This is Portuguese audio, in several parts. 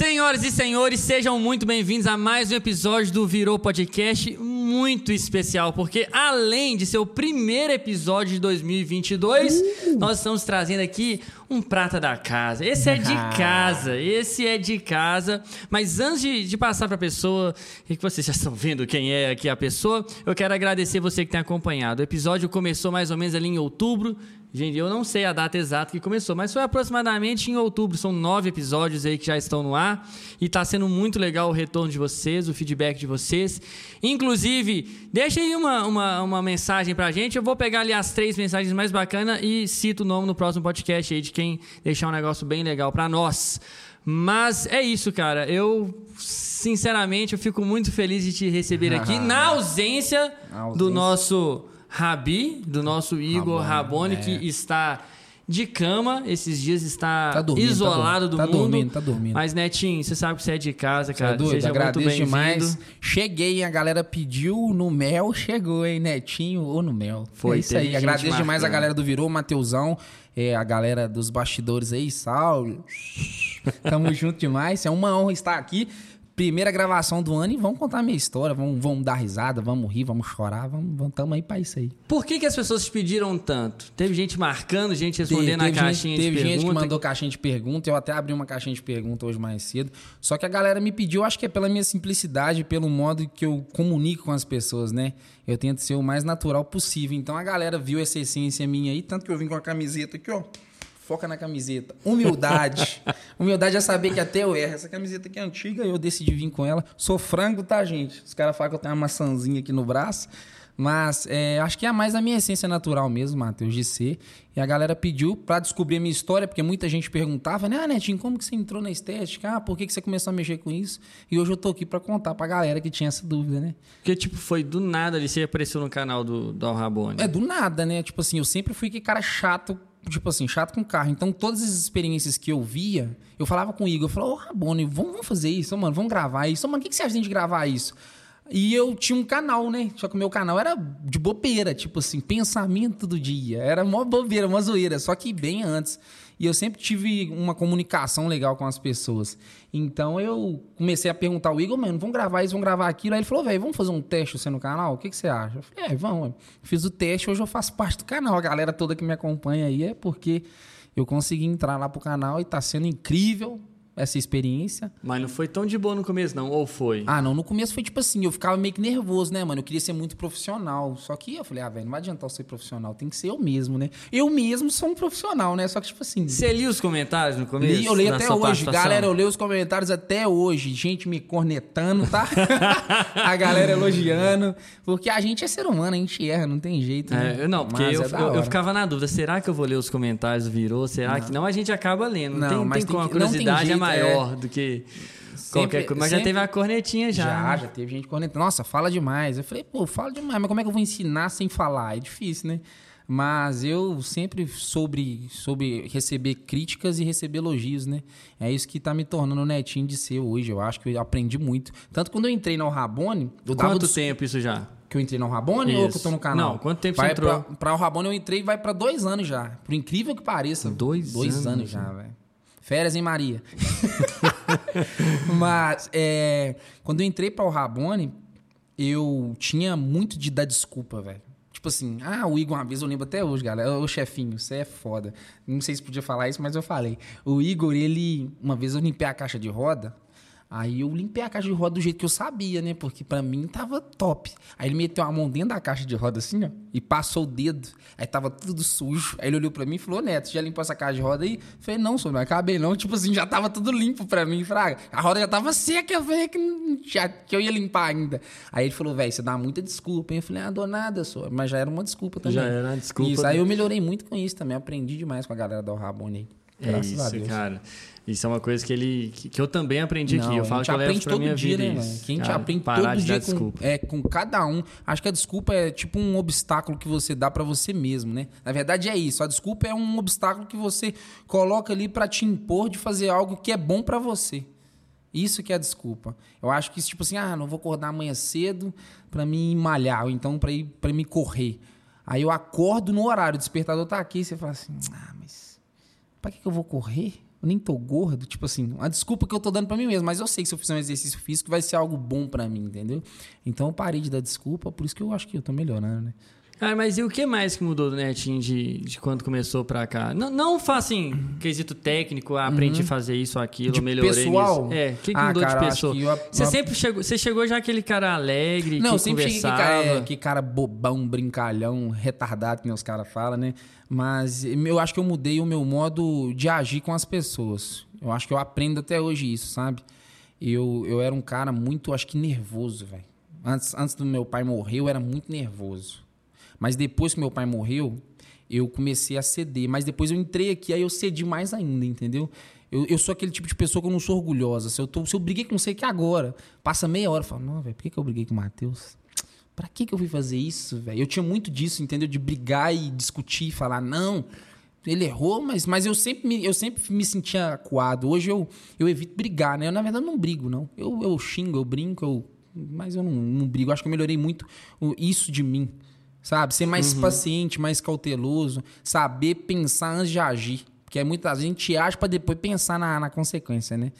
Senhoras e senhores, sejam muito bem-vindos a mais um episódio do Virou Podcast muito especial, porque além de ser o primeiro episódio de 2022, uh. nós estamos trazendo aqui um prata da casa. Esse é de casa, esse é de casa. Mas antes de, de passar para a pessoa, e que vocês já estão vendo quem é aqui a pessoa, eu quero agradecer você que tem acompanhado. O episódio começou mais ou menos ali em outubro Gente, eu não sei a data exata que começou, mas foi aproximadamente em outubro. São nove episódios aí que já estão no ar. E está sendo muito legal o retorno de vocês, o feedback de vocês. Inclusive, deixa aí uma, uma, uma mensagem pra gente. Eu vou pegar ali as três mensagens mais bacanas e cito o nome no próximo podcast aí de quem deixar um negócio bem legal para nós. Mas é isso, cara. Eu, sinceramente, eu fico muito feliz de te receber aqui na ausência, ausência. do nosso Rabi, do nosso Igor Rabone, é. que está de cama, esses dias está tá dormindo, tá isolado tá do tá mundo. Dormindo, tá dormindo. Mas, Netinho, você sabe que você é de casa, cara. Você é Seja Agradeço muito demais. Cheguei, a galera pediu no mel, chegou, hein, Netinho ou no mel. Foi é isso aí. Agradeço marcando. demais a galera do Virou, Mateusão, é, a galera dos bastidores aí, Saulo. Tamo junto demais. É uma honra estar aqui primeira gravação do ano e vamos contar a minha história, vamos, vamos dar risada, vamos rir, vamos chorar, vamos, vamos tamo aí pra isso aí. Por que, que as pessoas te pediram tanto? Teve gente marcando, gente respondendo teve, teve a caixinha gente, de pergunta. Teve gente que mandou caixinha de pergunta, eu até abri uma caixinha de pergunta hoje mais cedo. Só que a galera me pediu, acho que é pela minha simplicidade, pelo modo que eu comunico com as pessoas, né? Eu tento ser o mais natural possível. Então a galera viu essa essência minha aí, tanto que eu vim com a camiseta aqui, ó foca na camiseta. Humildade. Humildade é saber que até eu erro. Essa camiseta aqui é antiga, eu decidi vir com ela. Sou frango, tá, gente? Os caras falam que eu tenho uma maçãzinha aqui no braço. Mas é, acho que é mais a minha essência natural mesmo, Matheus, de ser. E a galera pediu para descobrir a minha história, porque muita gente perguntava, né, ah, Netinho, como que você entrou na estética? Ah, por que, que você começou a mexer com isso? E hoje eu tô aqui para contar pra galera que tinha essa dúvida, né? Porque, tipo, foi do nada ali, você apareceu no canal do, do Al Rabone. É, do nada, né? Tipo assim, eu sempre fui que cara chato tipo assim, chato com carro. Então, todas as experiências que eu via, eu falava com o Igor, eu falava, ô, oh, Rabone, vamos, vamos fazer isso, mano, vamos gravar isso. Mano, o que, que você acha de gravar isso? E eu tinha um canal, né? Só que o meu canal era de bobeira, tipo assim, pensamento do dia. Era uma bobeira, uma zoeira, só que bem antes. E eu sempre tive uma comunicação legal com as pessoas. Então eu comecei a perguntar ao Igor, mano, vamos gravar isso, vamos gravar aquilo. Aí ele falou, velho, vamos fazer um teste você no canal? O que, que você acha? Eu falei, é, vamos. Fiz o teste, hoje eu faço parte do canal. A galera toda que me acompanha aí é porque eu consegui entrar lá pro canal e tá sendo incrível essa experiência. Mas não foi tão de boa no começo, não? Ou foi? Ah, não. No começo foi tipo assim, eu ficava meio que nervoso, né, mano? Eu queria ser muito profissional. Só que eu falei, ah, velho, não vai adiantar eu ser profissional, tem que ser eu mesmo, né? Eu mesmo sou um profissional, né? Só que, tipo assim. Você lia os comentários no começo? Li, eu leio até hoje. Galera, eu leio os comentários até hoje. Gente me cornetando, tá? a galera elogiando. Porque a gente é ser humano, a gente erra, não tem jeito. Né? É, não, porque eu, é eu, eu, ficava na dúvida, será que eu vou ler os comentários Virou? Será não. que não? A gente acaba lendo. Não, tem, mas tem, tem, a curiosidade é maior é... do que Sempre, qualquer coisa. Mas sempre... já teve a cornetinha já. Já, já teve gente cornetando. Nossa, fala demais. Eu falei, pô, fala demais, mas como é que eu vou ensinar sem falar? É difícil, né? Mas eu sempre soube, soube receber críticas e receber elogios, né? É isso que tá me tornando netinho de ser hoje. Eu acho que eu aprendi muito. Tanto quando eu entrei no Rabone. Quanto tempo isso já? Que eu entrei no Rabone isso. ou que eu tô no canal? Não, quanto tempo vai você entrou? Pra, pra o Rabone eu entrei vai para dois anos já. Por incrível que pareça. Dois, dois anos, anos já, velho. Férias em Maria. Mas é, quando eu entrei para o Rabone, eu tinha muito de dar desculpa, velho. Tipo assim, ah, o Igor, uma vez eu lembro até hoje, galera. Ô chefinho, você é foda. Não sei se podia falar isso, mas eu falei. O Igor, ele. Uma vez eu limpei a caixa de roda. Aí eu limpei a caixa de roda do jeito que eu sabia, né? Porque para mim tava top. Aí ele meteu a mão dentro da caixa de roda assim, ó, e passou o dedo. Aí tava tudo sujo. Aí ele olhou para mim e falou: Neto, já limpou essa caixa de roda aí? Eu falei: Não, senhor, não acabei não. Tipo assim, já tava tudo limpo para mim, fraga. A roda já tava seca, eu falei que, já, que eu ia limpar ainda. Aí ele falou: Velho, você dá muita desculpa. Eu falei: Ah, dou nada, senhor. Mas já era uma desculpa também. Já era uma desculpa. Isso. Aí eu melhorei muito com isso também. Aprendi demais com a galera do Rabone aí. É Graças é isso, a Deus. cara. Isso é uma coisa que ele que, eu também aprendi Não, aqui. Eu falo que eu levo pra minha dia, vida né, isso. Que a gente cara, aprende todo dia com, é, com cada um. Acho que a desculpa é tipo um obstáculo que você dá para você mesmo, né? Na verdade é isso. A desculpa é um obstáculo que você coloca ali para te impor de fazer algo que é bom para você. Isso que é a desculpa. Eu acho que tipo assim, ah, não vou acordar amanhã cedo para me malhar, ou então para ir para me correr. Aí eu acordo no horário, o despertador tá aqui, e você fala assim: "Ah, mas para que, que eu vou correr? eu nem tô gordo, tipo assim, uma desculpa que eu tô dando pra mim mesmo, mas eu sei que se eu fizer um exercício físico vai ser algo bom pra mim, entendeu? Então eu parei de dar desculpa, por isso que eu acho que eu tô melhorando, né? Ah, mas e o que mais que mudou do Netinho de, de quando começou pra cá? Não, não assim, quesito técnico, ah, aprendi a fazer isso, aquilo, De melhorei pessoal? nisso. É, o que, que Ah, mudou cara, de pessoa? que eu- Você eu- sempre chegou, você chegou já aquele cara alegre, Não, que sempre cheguei que conversava. cara, é, que cara bobão, brincalhão, retardado, que nem os caras falam, né? Mas eu acho que eu mudei o meu modo de agir com as pessoas. Eu acho que eu aprendo até hoje isso, sabe? Eu, eu era um cara muito, acho que nervoso, velho. Antes, antes do meu pai morrer, eu era muito nervoso. Mas depois que meu pai morreu, eu comecei a ceder. Mas depois eu entrei aqui, aí eu cedi mais ainda, entendeu? Eu, eu sou aquele tipo de pessoa que eu não sou orgulhosa. Se eu, tô, se eu briguei com você que agora, passa meia hora, eu falo, não, velho, por que, que eu briguei com o Matheus? Pra que, que eu fui fazer isso, velho? Eu tinha muito disso, entendeu? De brigar e discutir e falar, não, ele errou, mas, mas eu, sempre me, eu sempre me sentia acuado. Hoje eu, eu evito brigar, né? Eu, na verdade, não brigo, não. Eu, eu xingo, eu brinco, eu, mas eu não, não brigo. Acho que eu melhorei muito isso de mim, sabe? Ser mais paciente, mais cauteloso, saber pensar antes de agir. Porque muitas vezes a gente age pra depois pensar na, na consequência, né?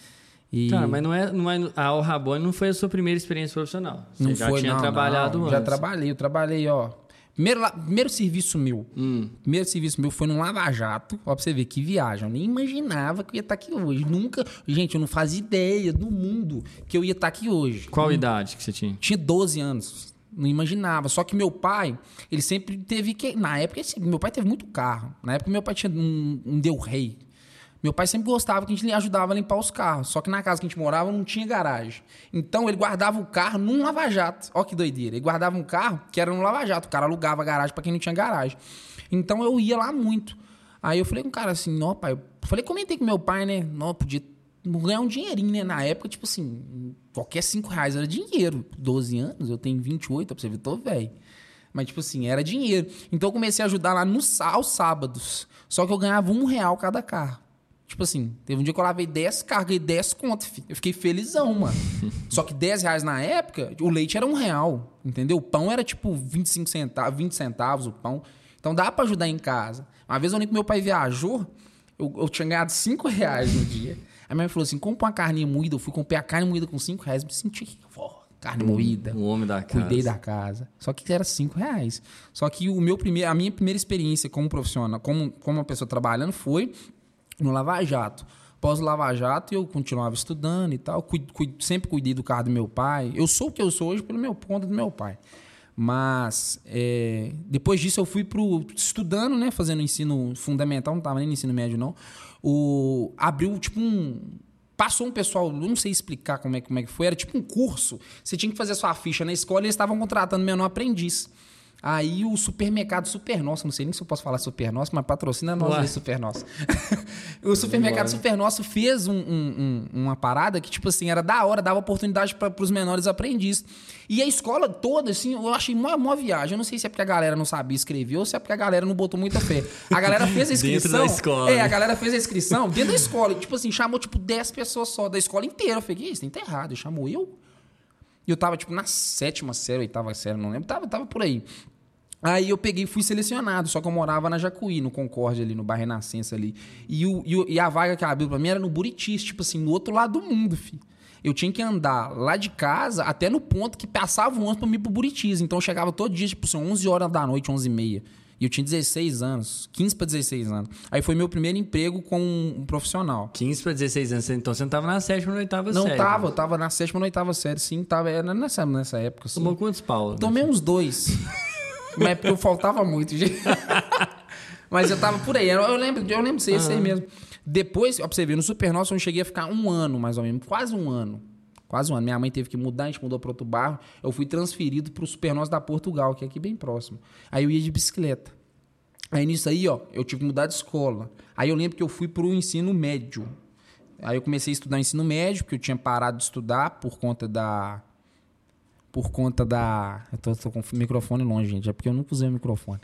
E... Tá, mas não é, não é, a Al Rabone não foi a sua primeira experiência profissional. Você Não já foi, tinha não, trabalhado não. antes. Já trabalhei, eu trabalhei, ó. Primeiro, primeiro serviço meu. Hum. Primeiro serviço meu foi num Lava Jato. Ó, pra você ver que viagem. Eu nem imaginava que eu ia estar aqui hoje. Nunca. Gente, eu não fazia ideia do mundo que eu ia estar aqui hoje. Qual idade que você tinha? Tinha 12 anos. Não imaginava. Só que meu pai, ele sempre teve que. Na época, assim, meu pai teve muito carro. Na época, meu pai tinha um, um Del Rey. Meu pai sempre gostava que a gente ajudava a limpar os carros. Só que na casa que a gente morava não tinha garagem. Então ele guardava o carro num lava-jato. Ó que doideira. Ele guardava um carro que era no lava-jato. O cara alugava a garagem pra quem não tinha garagem. Então eu ia lá muito. Aí eu falei com o cara assim, ó, pai. Eu falei, comentei com meu pai, né? Não, podia ganhar um dinheirinho, né? Na época, tipo assim, qualquer cinco reais era dinheiro. 12 anos, eu tenho 28, pra você ver, tô velho. Mas, tipo assim, era dinheiro. Então eu comecei a ajudar lá no, aos sábados. Só que eu ganhava um real cada carro. Tipo assim, teve um dia que eu lavei 10 carros, ganhei 10 conto, filho. Eu fiquei felizão, mano. Só que 10 reais na época, o leite era um real, entendeu? O pão era tipo 25 centavos, 20 centavos o pão. Então dá pra ajudar em casa. Uma vez eu lembro que meu pai viajou, eu, eu tinha ganhado 5 reais no dia. Aí minha mãe falou assim: compra uma carninha moída. Eu fui comprar a carne moída com 5 reais, me senti, ó, carne moída. O homem da casa. Cuidei da casa. Só que era cinco reais. Só que o meu primeiro, a minha primeira experiência como profissional, como, como uma pessoa trabalhando, foi no Lava Jato. Após o Lava Jato, eu continuava estudando e tal. Sempre cuidei do carro do meu pai. Eu sou o que eu sou hoje pelo meu ponto do meu pai. Mas é, depois disso eu fui pro estudando, né, fazendo ensino fundamental, não estava nem no ensino médio não. O abriu tipo um passou um pessoal, não sei explicar como é, como é que foi, era tipo um curso. Você tinha que fazer sua ficha na escola e eles estavam contratando menor aprendiz. Aí o supermercado Super Nosso, não sei nem se eu posso falar Super Nosso, mas patrocina nós aí, Super Nosso. o supermercado Super Nosso fez um- um- um- uma parada que, tipo assim, era da hora, dava oportunidade para os menores aprendizes. E a escola toda, assim, eu achei uma, uma viagem. Eu não sei se é porque a galera não sabia escrever ou se é porque a galera não botou muita fé. A galera fez a Dentro inscrição. da escola, É, a galera fez a inscrição dentro da escola. Tipo assim, chamou tipo 10 pessoas só da escola inteira. Eu falei, "Que isso, tem tá errado. Ele chamou eu? E eu tava, tipo, na sétima série, oitava série, não lembro. Tava, tava por aí. Aí eu peguei e fui selecionado, só que eu morava na Jacuí, no Concórdia ali, no bairro Renascença ali. E, o, e, o- e a vaga que abriu pra mim era no Buritis, tipo assim, no outro lado do mundo, filho. Eu tinha que andar lá de casa até no ponto que passava um ônibus pra mim pro Buritis. Então eu chegava todo dia, tipo assim, 11 horas da noite, 11 e meia. E eu tinha 16 anos, 15 pra 16 anos. Aí foi meu primeiro emprego com um profissional. 15 pra 16 anos, então você não tava na sétima ou na oitava Não série. tava, eu tava na sétima ou na oitava série, sim. Tava era nessa, nessa época, assim. Tomou quantos pau? né? Tomei uns dois. Mas é porque eu faltava muito, gente. Mas eu tava por aí. Eu lembro, eu lembro disso, esse aí mesmo. Depois, ó, pra você ver, no Super Nosso eu cheguei a ficar um ano, mais ou menos. Quase um ano. Quase um ano. Minha mãe teve que mudar, a gente mudou para outro bairro. Eu fui transferido pro Super Nosso da Portugal, que é aqui bem próximo. Aí eu ia de bicicleta. Aí nisso aí, ó, eu tive que mudar de escola. Aí eu lembro que eu fui pro ensino médio. Aí eu comecei a estudar ensino médio, porque eu tinha parado de estudar por conta da. Por conta da. Eu tô, tô com o microfone longe, gente. É porque eu nunca usei o microfone.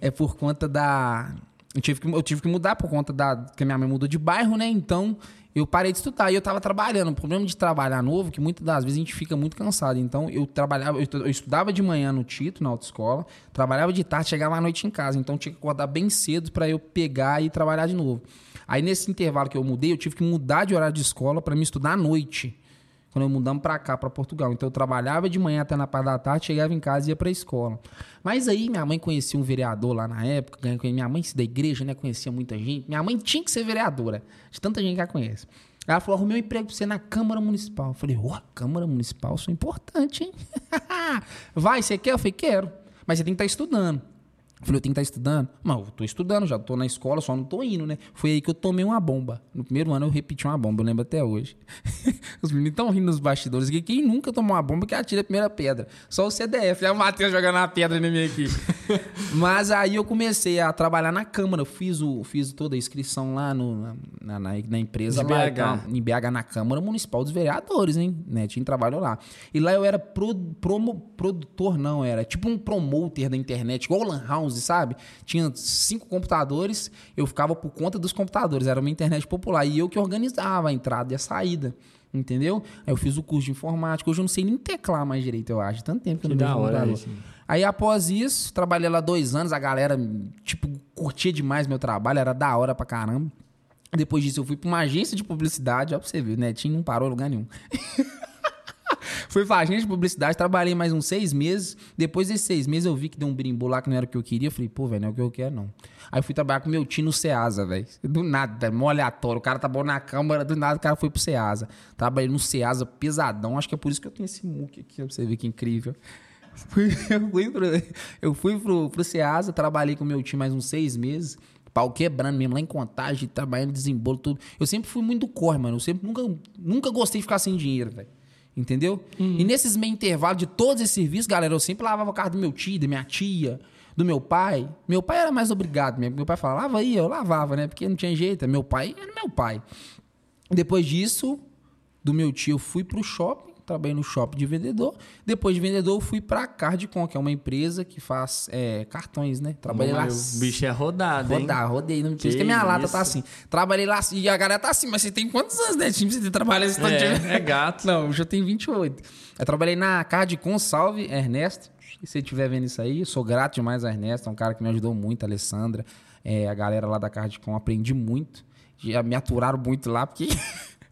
É por conta da. Eu tive, que, eu tive que mudar por conta da. Porque minha mãe mudou de bairro, né? Então eu parei de estudar. E eu tava trabalhando. O problema de trabalhar novo é que muitas das vezes a gente fica muito cansado. Então eu trabalhava. Eu, estudava de manhã no Tito, na autoescola. Trabalhava de tarde, chegava à noite em casa. Então eu tinha que acordar bem cedo para eu pegar e trabalhar de novo. Aí nesse intervalo que eu mudei, eu tive que mudar de horário de escola para me estudar à noite. Quando eu mudamos para cá, para Portugal. Então eu trabalhava de manhã até na parte da tarde, chegava em casa e ia para a escola. Mas aí minha mãe conhecia um vereador lá na época, minha mãe da igreja, né, conhecia muita gente. Minha mãe tinha que ser vereadora, de tanta gente que ela conhece. Ela falou: arrumei um emprego pra você na Câmara Municipal. Eu falei: Ó, Câmara Municipal, isso é importante, hein? Vai, você quer? Eu falei: quero. Mas você tem que estar tá estudando. Falei, eu tenho que estar estudando? Não, eu tô estudando, já tô na escola, só não tô indo, né? Foi aí que eu tomei uma bomba. No primeiro ano eu repeti uma bomba, eu lembro até hoje. Os meninos estão rindo nos bastidores aqui. Quem nunca tomou uma bomba que atira a primeira pedra? Só o CDF. É o Matheus jogando a pedra em mim aqui. Mas aí eu comecei a trabalhar na Câmara. Eu fiz, o, fiz toda a inscrição lá no, na, na, na empresa De lá. BH. Em BH, na Câmara Municipal dos Vereadores, hein? Né? Tinha trabalho lá. E lá eu era pro, promo, produtor, não, era tipo um promoter da internet, igual o Lan House, sabe? tinha cinco computadores, eu ficava por conta dos computadores, era uma internet popular. E eu que organizava a entrada e a saída. Entendeu? Aí eu fiz o curso de informática. Hoje eu não sei nem teclar mais direito, eu acho. Tanto tempo que, que eu não da hora isso. Aí após isso, trabalhei lá dois anos. A galera, tipo, curtia demais meu trabalho, era da hora pra caramba. Depois disso, eu fui pra uma agência de publicidade. Ó, pra você ver, o Netinho não parou em lugar nenhum. Fui agência de publicidade, trabalhei mais uns seis meses. Depois desses seis meses eu vi que deu um brimbo lá que não era o que eu queria. Falei, pô, velho, não é o que eu quero, não. Aí fui trabalhar com meu tio no Ceasa, velho. Do nada, mó aleatório. O cara tá bom na câmara, do nada o cara foi pro Ceasa. Trabalhei no Ceasa pesadão. Acho que é por isso que eu tenho esse muque aqui, pra você ver que incrível. eu fui, pro, eu fui pro, pro Ceasa, trabalhei com meu tio mais uns seis meses pau quebrando mesmo, lá em contagem, trabalhando, desembolo, tudo. Eu sempre fui muito corre, mano. Eu sempre nunca, nunca gostei de ficar sem dinheiro, velho. Entendeu? Uhum. E nesses meio intervalos de todos esses serviços, galera, eu sempre lavava o carro do meu tio, da minha tia, do meu pai. Meu pai era mais obrigado mesmo. Meu pai falava, lava aí, eu lavava, né? Porque não tinha jeito. Meu pai era meu pai. Depois disso, do meu tio, eu fui pro shopping trabalhei no shopping de vendedor. Depois de vendedor, eu fui pra Cardcom, que é uma empresa que faz é, cartões, né? Trabalhei Bom, lá. O bicho é rodado, hein? Rodar, rodei. Não que, que minha lata tá assim. Trabalhei lá e a galera tá assim, mas você tem quantos anos, né? Time você trabalha esse tanto é, de... é gato. Não, eu já tenho 28. Eu trabalhei na Cardcom, salve, Ernesto. Se você estiver vendo isso aí, sou grato demais a Ernesto, é um cara que me ajudou muito, a Alessandra, é, a galera lá da Cardcom, aprendi muito. Já me aturaram muito lá, porque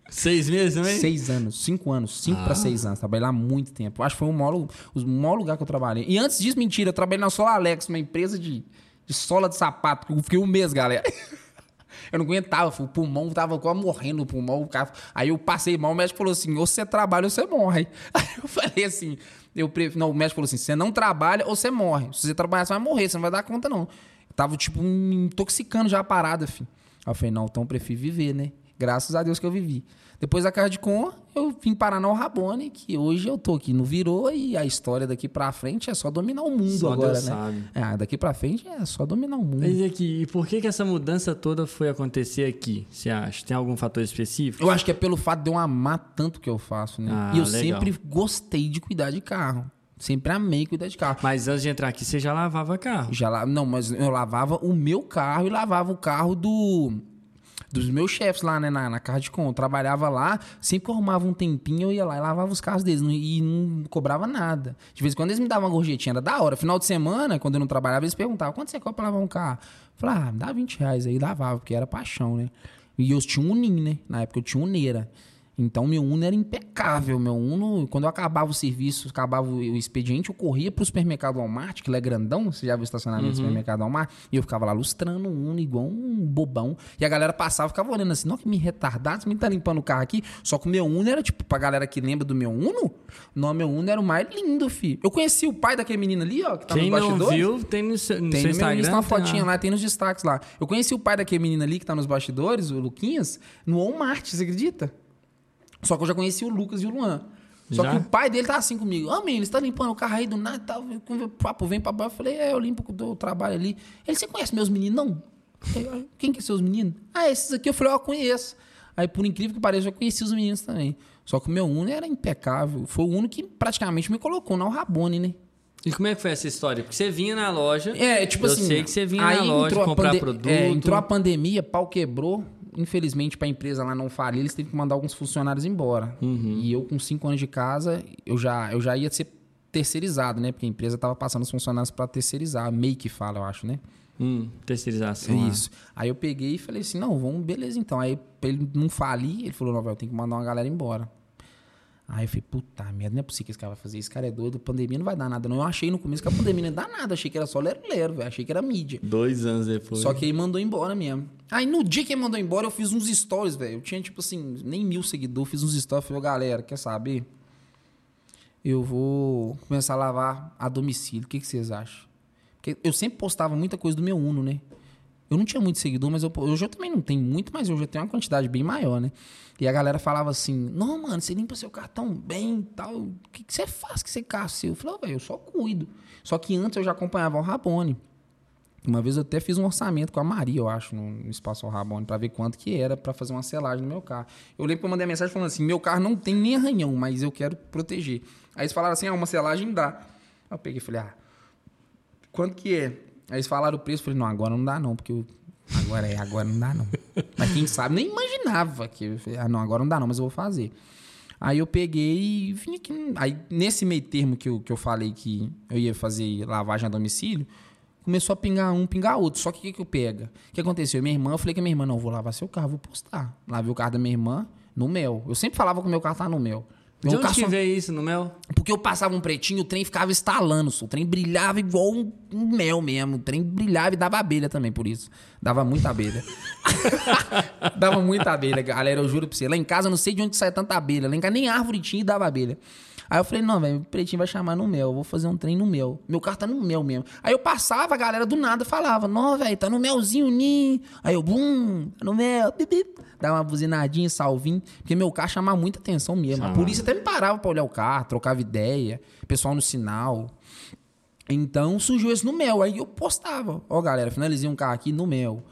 Seis meses também? Seis anos, cinco anos, cinco ah. para seis anos. Trabalhei lá muito tempo. Acho que foi o maior, o maior lugar que eu trabalhei. E antes disso, mentira, eu trabalhei na Sola Alex, uma empresa de, de sola de sapato. Eu fiquei um mês, galera. Eu não aguentava, o pulmão tava quase morrendo, o pulmão. Aí eu passei mal, o médico falou assim: ou você trabalha ou você morre. Aí eu falei assim: eu prefiro. Não, o médico falou assim: você não trabalha ou você morre. Se você trabalhar, você vai morrer, você não vai dar conta, não. Eu tava, tipo, me intoxicando já a parada, filho. Aí eu falei: não, então eu prefiro viver, né? Graças a Deus que eu vivi. Depois da Cardcom, eu vim parar no Rabone, que hoje eu tô aqui no Virou e a história daqui pra frente é só dominar o mundo só agora, Deus né? Sabe. É, daqui pra frente é só dominar o mundo. Mas aqui, e por que, que essa mudança toda foi acontecer aqui, você acha? Tem algum fator específico? Eu acho que é pelo fato de eu amar tanto que eu faço, né? Ah, e eu legal. sempre gostei de cuidar de carro. Sempre amei cuidar de carro. Mas antes de entrar aqui, você já lavava carro? Já la... Não, mas eu lavava o meu carro e lavava o carro do dos meus chefes lá, né, na, na Cardcom. Eu trabalhava lá, sempre que eu arrumava um tempinho, eu ia lá e lavava os carros deles. Não, e não cobrava nada. De vez em quando eles me davam uma gorjetinha, era da hora. Final de semana, quando eu não trabalhava, eles perguntavam, quanto você cobra pra lavar um carro? Eu falava, ah, dá 20 reais aí, lavava, porque era paixão, né? E eu tinha um NIM, né? Na época eu tinha um Neira. Então, meu Uno era impecável. Meu Uno, quando eu acabava o serviço, acabava o expediente, eu corria pro supermercado Walmart, que ele é grandão, você já viu o estacionamento do Uhum. supermercado Walmart, e eu ficava lá lustrando o Uno igual um bobão. E a galera passava, ficava olhando assim, não, que me retardado, você me tá limpando o carro aqui. Só que o meu Uno era, tipo, pra galera que lembra do meu Uno, não, meu Uno era o mais lindo, filho. Eu conheci o pai daquele menino ali, ó, que tá Quem nos não bastidores. viu, tem no seu, no Tem seu no meu Instagram. Insta uma tem lá. fotinha lá, tem nos destaques lá. Eu conheci o pai daquele menino ali que tá nos bastidores, o Luquinhas, no Walmart, você acredita? Só que eu já conheci o Lucas e o Luan. Só Já? que o pai dele tá assim comigo. Ô, menino, você tá limpando o carro aí do nada e tal. O papo vem pra baixo. Eu falei, é, eu limpo o trabalho ali. Ele, você conhece meus meninos? Não. Eu, Quem que são os meninos? Ah, esses aqui. Eu falei, ó, conheço. Aí, por incrível que pareça, eu já conheci os meninos também. Só que o meu Uno era impecável. Foi o Uno que praticamente me colocou na Rabone, né? E como é que foi essa história? Porque você vinha na loja. É, tipo eu assim. sei que você vinha na loja comprar pande- produto. é, entrou a pandemia, pau quebrou. Infelizmente, pra empresa lá não falir, eles teve que mandar alguns funcionários embora. Uhum. E eu, com cinco anos de casa, eu já, eu já ia ser terceirizado, né? Porque a empresa tava passando os funcionários pra terceirizar. Meio que fala, eu acho, né? Hum, terceirização. ah. Isso. Aí eu peguei e falei assim, não, vamos, beleza então. Aí pra ele não falir, ele falou, não, velho, eu tenho que mandar uma galera embora. Aí eu falei, puta merda, não é possível que esse cara vai fazer isso, esse cara é doido, pandemia não vai dar nada. Não, eu achei no começo que a pandemia não ia dar nada, achei que era só lero-lero, velho, achei que era mídia. Dois anos depois. Só que ele mandou embora mesmo. Aí no dia que ele mandou embora, eu fiz uns stories, velho. Eu tinha, tipo assim, nem mil seguidores, fiz uns stories. Falei, "Ô, galera, quer saber? Eu vou começar a lavar a domicílio. O que, que vocês acham? Porque eu sempre postava muita coisa do meu Uno, né? Eu não tinha muito seguidor, mas eu, hoje eu também não tenho muito, mas hoje eu tenho uma quantidade bem maior, né? E a galera falava assim: Não, mano, você limpa seu cartão bem e tal. O que, que você faz que você carro seu? Eu falei, "Ô, velho, eu só cuido. Só que antes eu já acompanhava o Rabone. Uma vez eu até fiz um orçamento com a Maria, eu acho, no Espaço Rabone, pra ver quanto que era pra fazer uma selagem no meu carro. Eu lembro que eu mandei a mensagem falando assim: meu carro não tem nem arranhão, mas eu quero proteger. Aí eles falaram assim: ah, uma selagem dá. Aí eu peguei e falei: ah, quanto que é? Aí eles falaram o preço, eu falei: não, agora não dá não, porque eu- agora é, agora não dá não. mas quem sabe, nem imaginava que. eu falei, ah, não, agora não dá não, mas eu vou fazer. Aí eu peguei e vim aqui. Aí, nesse meio termo que eu, que eu falei que eu ia fazer lavagem a domicílio, começou a pingar um, pingar outro. Só que o que, que eu pega? O que aconteceu? Minha irmã, eu falei a minha irmã, não, vou lavar seu carro, vou postar. Lavei o carro da minha irmã no mel. Eu sempre falava que o meu carro tá no mel. De onde carro que veio isso no mel? Porque eu passava um pretinho, o trem ficava estalando, o trem brilhava igual um, um mel mesmo. O trem brilhava e dava abelha também, por isso. Dava muita abelha. dava muita abelha, galera, eu juro pra você. Lá em casa eu não sei de onde sai tanta abelha. Lá em casa nem árvore tinha e dava abelha. Aí eu falei, não, velho, o pretinho vai chamar no mel, eu vou fazer um trem no mel. Meu carro tá no mel mesmo. Aí eu passava, a galera do nada falava, não, velho, tá no melzinho, ninho. Aí eu, bum, tá no mel, bip. Dava uma buzinadinha, salvinho. Porque meu carro chamava muita atenção mesmo. A polícia até me parava pra olhar o carro, trocava ideia, pessoal no sinal. Então surgiu esse no mel. Aí eu postava. Ó, galera, finalizei um carro aqui no mel.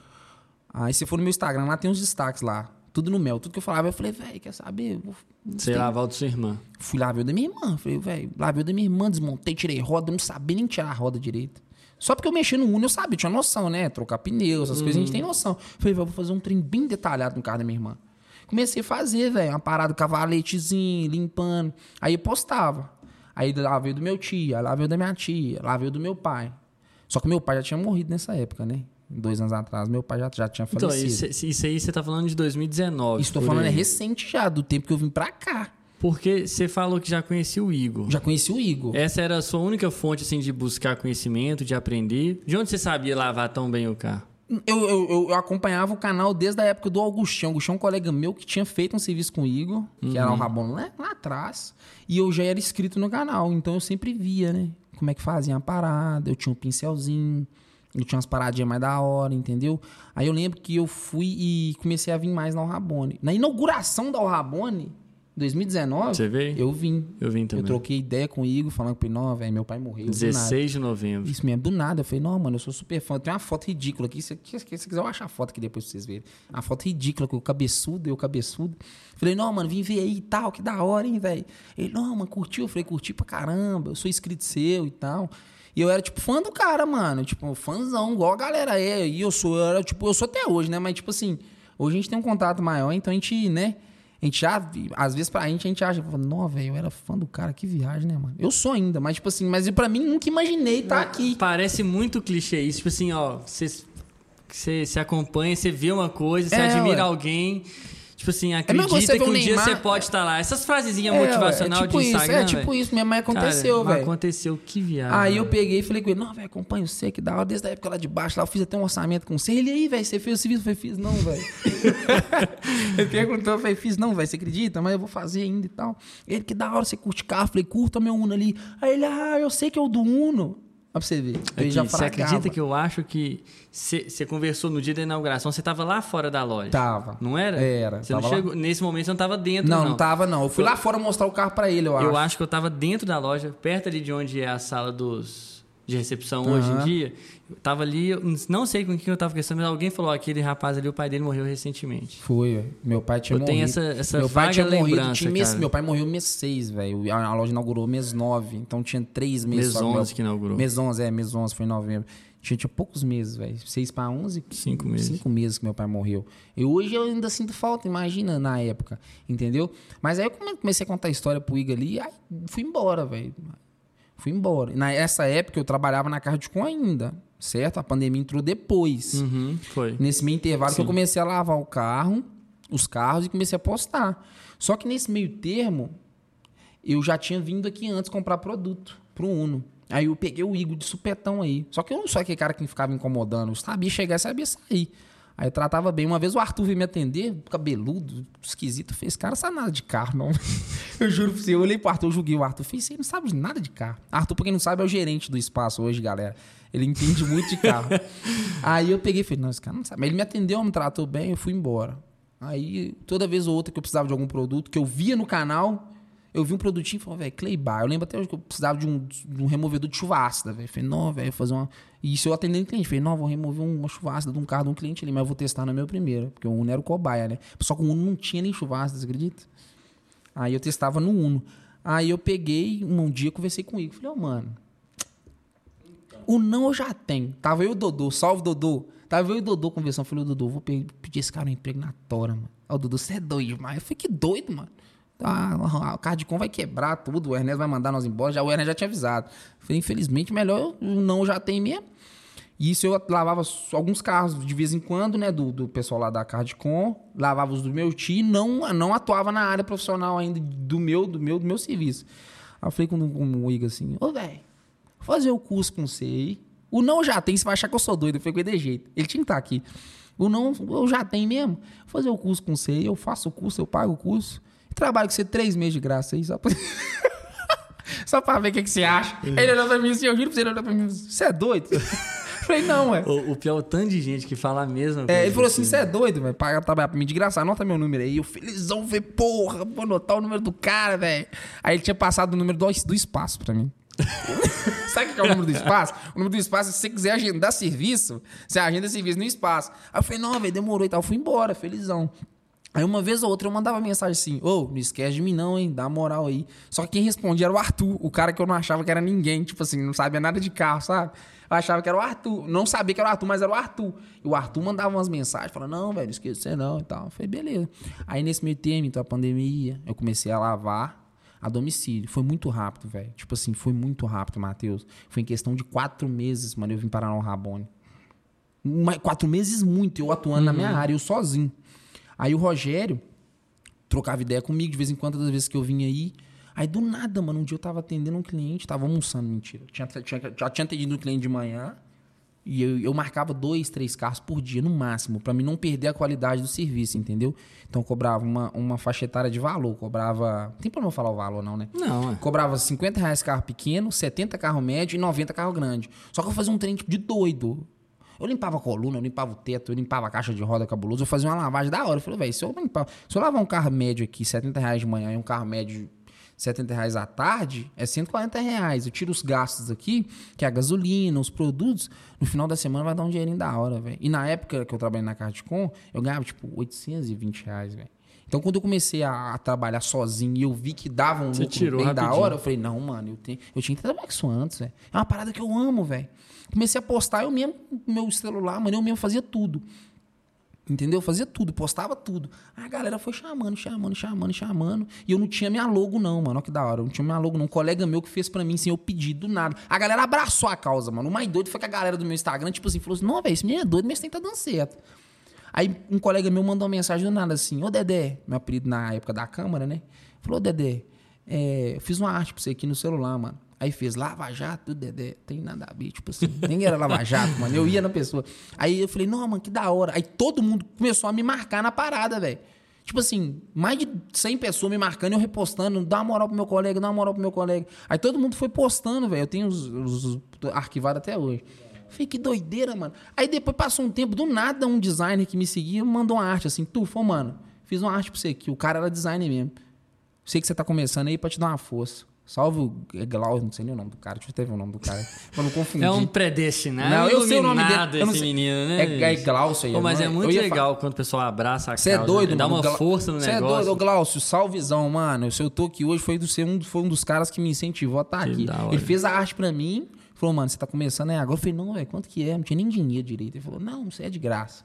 Aí se for no meu Instagram, lá tem uns destaques lá. Tudo no mel. Tudo que eu falava, eu falei, velho, quer saber? Vou- Você lavar o da sua irmã. Fui lá ver o da minha irmã. Falei, velho, lá ver o da minha irmã, desmontei, tirei roda, não sabia nem tirar a roda direito. Só porque eu mexi no Uno, eu sabia, tinha noção, né? Trocar pneu, essas coisas, a gente tem noção. Falei, vou fazer um trem bem detalhado no carro da minha irmã. Comecei a fazer, velho, uma parada cavaletezinho, limpando. Aí eu postava. Aí lá veio do meu tio, lá veio da minha tia, lá veio do meu pai. Só que meu pai já tinha morrido nessa época, né? Dois anos atrás, meu pai já, já tinha Então, falecido. isso, isso aí você tá falando de 2019. Isso tô por falando é aí. recente já, do tempo que eu vim pra cá. Porque você falou que já conhecia o Igor. Já conheci o Igor. Essa era a sua única fonte assim de buscar conhecimento, de aprender. De onde você sabia lavar tão bem o carro? Eu, eu, eu- acompanhava o canal desde a época do Augustão. Augustão é um colega meu que tinha feito um serviço com o Igor, que era o Rabon lá, lá atrás. E eu já era inscrito no canal, então eu sempre via, né? Como é que fazia a parada. Eu tinha um pincelzinho, eu tinha umas paradinhas mais da hora, entendeu? Aí eu lembro que eu fui e comecei a vir mais na Rabone. Na inauguração da Rabone, 2019, Você veio? eu vim. Eu vim Eu também. troquei ideia com o Igor, falando pra ele, não, velho, meu pai morreu. do nada." 16 de novembro. Isso mesmo, do nada. Eu falei, não, mano, eu sou super fã. Tem uma foto ridícula aqui. Se você quiser, eu acho a foto aqui depois pra vocês verem. Uma foto ridícula com o cabeçudo, eu cabeçudo. Falei, não, mano, vim ver aí e tal, que da hora, hein, velho. Ele, não, mano, curtiu? Eu falei, curti pra caramba, eu sou inscrito seu e tal. E eu era, tipo, fã do cara, mano. Tipo, fãzão, igual a galera é. E eu sou, eu era, tipo, eu sou até hoje, né? Mas, tipo assim, hoje a gente tem um contato maior, então a gente, né? A gente já, às vezes pra gente, a gente acha, não, velho, eu era fã do cara, que viagem, né, mano? Eu sou ainda, mas, tipo assim, mas pra mim nunca imaginei estar aqui. Parece muito clichê isso. Tipo assim, ó, você, você se acompanha, você vê uma coisa, você É, admira ué. alguém. Tipo assim, coisa acredita que um o dia Neymar- você pode estar lá. Essas frasezinhas É, motivacional é tipo de isso, Instagram. é tipo isso mesmo, mas Cara, aconteceu, velho. Aconteceu, que viagem. Aí eu peguei e falei com ele, não, velho, acompanha você, que da hora, desde a época lá de baixo, lá eu fiz até um orçamento com você. Ele aí, velho, você fez o serviço? Eu falei, fiz não, velho. ele perguntou, eu falei, fiz não, velho, você acredita? Mas eu vou fazer ainda e tal. Ele, que da hora, você curte carro? Eu falei, curta meu Uno ali. Aí ele, ah, eu sei que é o do Uno. Pra você ver. Aqui, já você acredita que eu acho que você conversou no dia da inauguração, você tava lá fora da loja? Tava. Não era? Era, Você não lá. chegou, nesse momento você não tava dentro, Não, não. não, tava não. Eu fui lá fora mostrar o carro pra ele, eu acho. Eu acho que eu tava dentro da loja, perto ali de onde é a sala dos de recepção hoje em dia. Eu tava ali, eu não sei com quem eu tava conversando, mas alguém falou: aquele rapaz ali, o pai dele morreu recentemente. Foi. Meu pai tinha Eu morrido. tenho essa- essa meu pai tinha morrido. lembrança, Tinha mês, meu pai morreu mês 6, velho. A, a loja inaugurou mês 9. Então tinha três meses. Mês só meu- 11 que inaugurou. Mês 11, é. Mês 11 foi em novembro. Tinha, tinha poucos meses, velho. 6 para 11. Cinco meses. Cinco meses que meu pai morreu. E hoje eu ainda sinto falta, imagina, na época. Entendeu? Mas aí eu come- comecei a contar a história pro Igor ali. Aí fui embora, velho. Fui embora. E Nessa época eu trabalhava na Cardicom ainda. certo? A pandemia entrou depois. Uhum, foi. Nesse meio intervalo que eu Sim. comecei a lavar o carro, os carros e comecei a postar. Só que nesse meio termo, eu já tinha vindo aqui antes comprar produto pro Uno. Aí eu peguei o Igor de supetão aí. Só que eu não sou aquele cara que ficava incomodando. Eu sabia chegar e sabia sair. Aí eu tratava bem. Uma vez o Arthur veio me atender, cabeludo, esquisito. Fez, cara, sabe nada de carro, não. eu juro pra você. Eu olhei pro Arthur, eu julguei o Arthur. Fiz, você não sabe nada de carro. Arthur, pra quem não sabe, é o gerente do espaço hoje, galera. Ele entende muito de carro. Aí eu peguei e falei, não, esse cara não sabe. Mas ele me atendeu, me tratou bem, eu fui embora. Aí, toda vez ou outra que eu precisava de algum produto, que eu via no canal, eu vi um produtinho e falei, velho, Claybar. Eu lembro até hoje que eu precisava de um, de um removedor de chuvasca, velho. Falei, não, velho, fazer uma. E isso eu atendendo cliente. Falei, não, vou remover uma chuvasca de um carro de um cliente ali, mas eu vou testar no meu primeiro. Porque o Uno era o cobaia, né? Só que o Uno não tinha nem chuvasca, você acredita? Aí eu testava no Uno. Aí eu peguei, um dia conversei com o Igor. Falei, ó, mano, o não eu já tenho. Tava eu e o Dodô, salve Dodô. Tava eu e o Dodô conversando. Falei, ô Dodô, vou pe- pedir esse cara um emprego na Tora, mano. O Dodô, você é doido demais. Eu falei, que doido, mano. Ah, o Cardicom vai quebrar tudo, o Ernesto vai mandar nós embora. Já, o Ernesto já tinha avisado. Falei, infelizmente, melhor eu não já tenho mesmo. E isso eu lavava alguns carros de vez em quando, né? Do, do pessoal lá da Cardicom. Lavava os do meu tio e não, não atuava na área profissional ainda do meu, do meu, do meu serviço. Aí eu falei com, com o Igor assim, ô, velho, fazer o curso com você aí. O não já tem, você vai achar que eu sou doido. Eu falei, de jeito. Ele tinha que estar aqui. O não, eu já tenho mesmo. Fazer o curso com você aí, eu faço o curso, eu pago o curso. Trabalho com você três meses de graça aí, só pra... só pra ver o que, que você acha. Ele olhou pra mim assim, eu juro pra você, ele olhou pra mim assim, você é doido? Falei, não, ué. O, o pior é o tanto de gente que fala a mesma coisa. É, ele falou assim: você é doido, velho? Paga trabalhar pra mim de graça, anota meu número aí. Eu felizão, ver, porra, vou anotar o número do cara, velho. Aí ele tinha passado o número do, do espaço pra mim. Sabe o que é o número do espaço? O número do espaço, se você quiser agendar serviço, você agenda serviço no espaço. Aí eu falei, não, velho, demorou e tal. Eu fui embora, felizão. Aí uma vez ou outra eu mandava mensagem assim, ô, não esquece de mim não, hein, dá moral aí. Só que quem respondia era o Arthur, o cara que eu não achava que era ninguém, tipo assim, não sabia nada de carro, sabe? Eu achava que era o Arthur, não sabia que era o Arthur, mas era o Arthur. E o Arthur mandava umas mensagens, falando, não, velho, de você não e tal. Eu falei, beleza. Aí nesse meio tempo, então a pandemia, eu comecei a lavar a domicílio. Foi muito rápido, velho. Tipo assim, foi muito rápido, Matheus. Foi em questão de quatro meses, mano, eu vim parar no Rabone. Quatro meses muito, eu atuando na minha área, eu sozinho. Aí o Rogério trocava ideia comigo de vez em quando, das vezes que eu vinha aí. Aí do nada, mano, um dia eu tava atendendo um cliente, tava almoçando, mentira. Tinha, tinha, já tinha atendido um cliente de manhã e eu, eu marcava dois, três carros por dia, no máximo, pra mim não perder a qualidade do serviço, entendeu? Então eu cobrava uma, uma faixa etária de valor, cobrava. Não tem problema falar o valor, não, né? Não, é. Cobrava 50 reais carro pequeno, 70 carro médio e 90 carro grande. Só que eu fazia um trem tipo de doido. Eu limpava a coluna, eu limpava o teto, eu limpava a caixa de roda cabuloso, eu fazia uma lavagem da hora. Eu falei, velho, se eu limpar, se eu lavar um carro médio aqui, 70 reais de manhã e um carro médio 70 reais à tarde, é 140 reais. Eu tiro os gastos aqui, que é a gasolina, os produtos, no final da semana vai dar um dinheirinho da hora, velho. E na época que eu trabalhei na Cardcom, eu ganhava tipo 820 reais, velho. Então, quando eu comecei a, a trabalhar sozinho e eu vi que dava um Você lucro tirou bem da rapidinho. hora, eu falei, não, mano, eu, tenho, eu tinha que trabalhar com isso antes, velho. É uma parada que eu amo, velho. Comecei a postar, eu mesmo, meu celular, mano, eu mesmo fazia tudo. Entendeu? Eu fazia tudo, postava tudo. A galera foi chamando, chamando, chamando, chamando. E eu não tinha minha logo, não, mano. Olha que da hora. Eu não tinha minha logo, não. Um colega meu que fez pra mim, sem eu pedir, do nada. A galera abraçou a causa, mano. O mais doido foi que a galera do meu Instagram, tipo assim, falou assim: não, velho, esse menino é doido, mas tem que tá dando certo. Aí um colega meu mandou uma mensagem do nada assim: Ô Dedé, meu apelido na época da câmera, né? Falou: Ô Dedé, é, fiz uma arte pra você aqui no celular, mano. Aí fez Lava Jato, Dedé, tem nada a ver, tipo assim, nem era Lava Jato, mano. Eu ia na pessoa. Aí eu falei, não, mano, que da hora. Aí todo mundo começou a me marcar na parada, velho. Tipo assim, mais de 100 pessoas me marcando eu repostando, dá uma moral pro meu colega, dá uma moral pro meu colega. Aí todo mundo foi postando, velho. Eu tenho os, os, os arquivados até hoje. Falei, que doideira, mano. Aí depois passou um tempo, do nada, um designer que me seguia mandou uma arte assim, tu, falou, mano, fiz uma arte pra você aqui. O cara era designer mesmo. Sei que você tá começando aí pra te dar uma força. Salve o Glaucio, não sei nem o nome do cara, deixa eu ver o nome do cara. Pra não confundir. É um predestinado, Não, eu sei o nome dele, eu não esse sei. menino, né? É, é Glaucio aí. Pô, mas é muito legal quando o pessoal abraça a Você é causa, doido, né? Dá uma Glau- força no Cê é negócio. doido, Ô, Glaucio, salvezão, mano. Se eu tô aqui hoje, foi, do, ser um, foi um dos caras que me incentivou a estar Que aqui. Ele fez a arte pra mim, falou, mano, você tá começando aí agora? Eu falei, não, velho, quanto que é? Não tinha nem dinheiro direito. Ele falou, não, isso é de graça.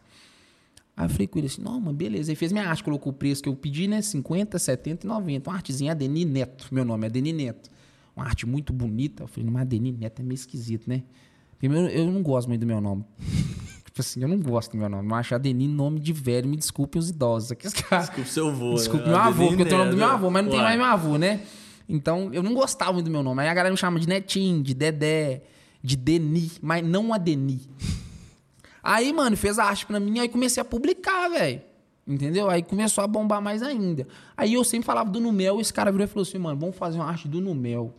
Aí eu falei com ele assim, não, mano, beleza. Ele fez minha arte, colocou o preço que eu pedi, né? 50, 70 e 90. Uma artezinha Adeni Neto, meu nome é Adeni Neto. Uma arte muito bonita. Eu falei, mas Adeni Neto é meio esquisito, né? Primeiro, eu não gosto muito do meu nome. tipo assim, eu não gosto do meu nome. Eu acho Adenir nome de velho. Me desculpem os idosos. Aqui, os caras- Desculpa seu avô. Desculpa né? meu avô, porque eu tenho o nome do meu avô, mas não tem Uai. mais meu avô, né? Então, eu não gostava muito do meu nome. Aí a galera me chama de Netinho, de Dedé, de Deni, mas não Adeni. Aí, mano, fez a arte pra mim, aí comecei a publicar, velho. Entendeu? Aí começou a bombar mais ainda. Aí eu sempre falava do Numel, e esse cara virou e falou assim, mano, vamos fazer uma arte do Numel.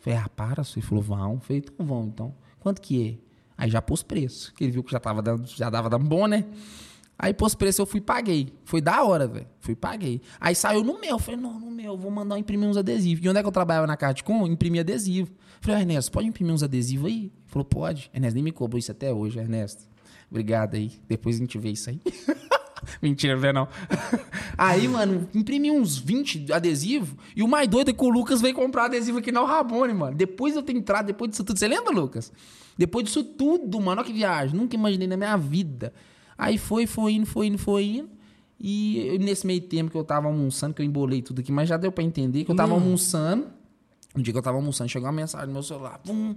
Falei, ah, para, ele falou, vão. Falei, então vão, então. Quanto que é? Aí já pôs preço, que ele viu que já, tava dando, já dava dando bom, né? Aí pôs preço, eu fui e paguei. Foi da hora, velho. Fui e paguei. Aí saiu no meu. Falei, não, no meu, vou mandar imprimir uns adesivos. E onde é que eu trabalhava na Cartcom? Imprimir adesivo. Falei, Ernesto, pode imprimir uns adesivos aí? Ele falou, pode. Ernesto nem me cobrou isso até hoje, Ernesto. Obrigado aí. Depois a gente vê isso aí. Mentira, vê não. Aí, mano, imprimi uns 20 adesivos e o mais doido é que o Lucas veio comprar adesivo aqui na Rabone, mano. Depois eu ter entrado, depois disso tudo. Você lembra, Lucas? Depois disso tudo, mano. Olha que viagem. Nunca imaginei na minha vida. Aí foi, foi indo, foi indo, foi indo. E nesse meio tempo que eu tava almoçando, que eu embolei tudo aqui, mas já deu pra entender que eu tava almoçando. Um dia que eu tava almoçando, chegou uma mensagem no meu celular. Pum,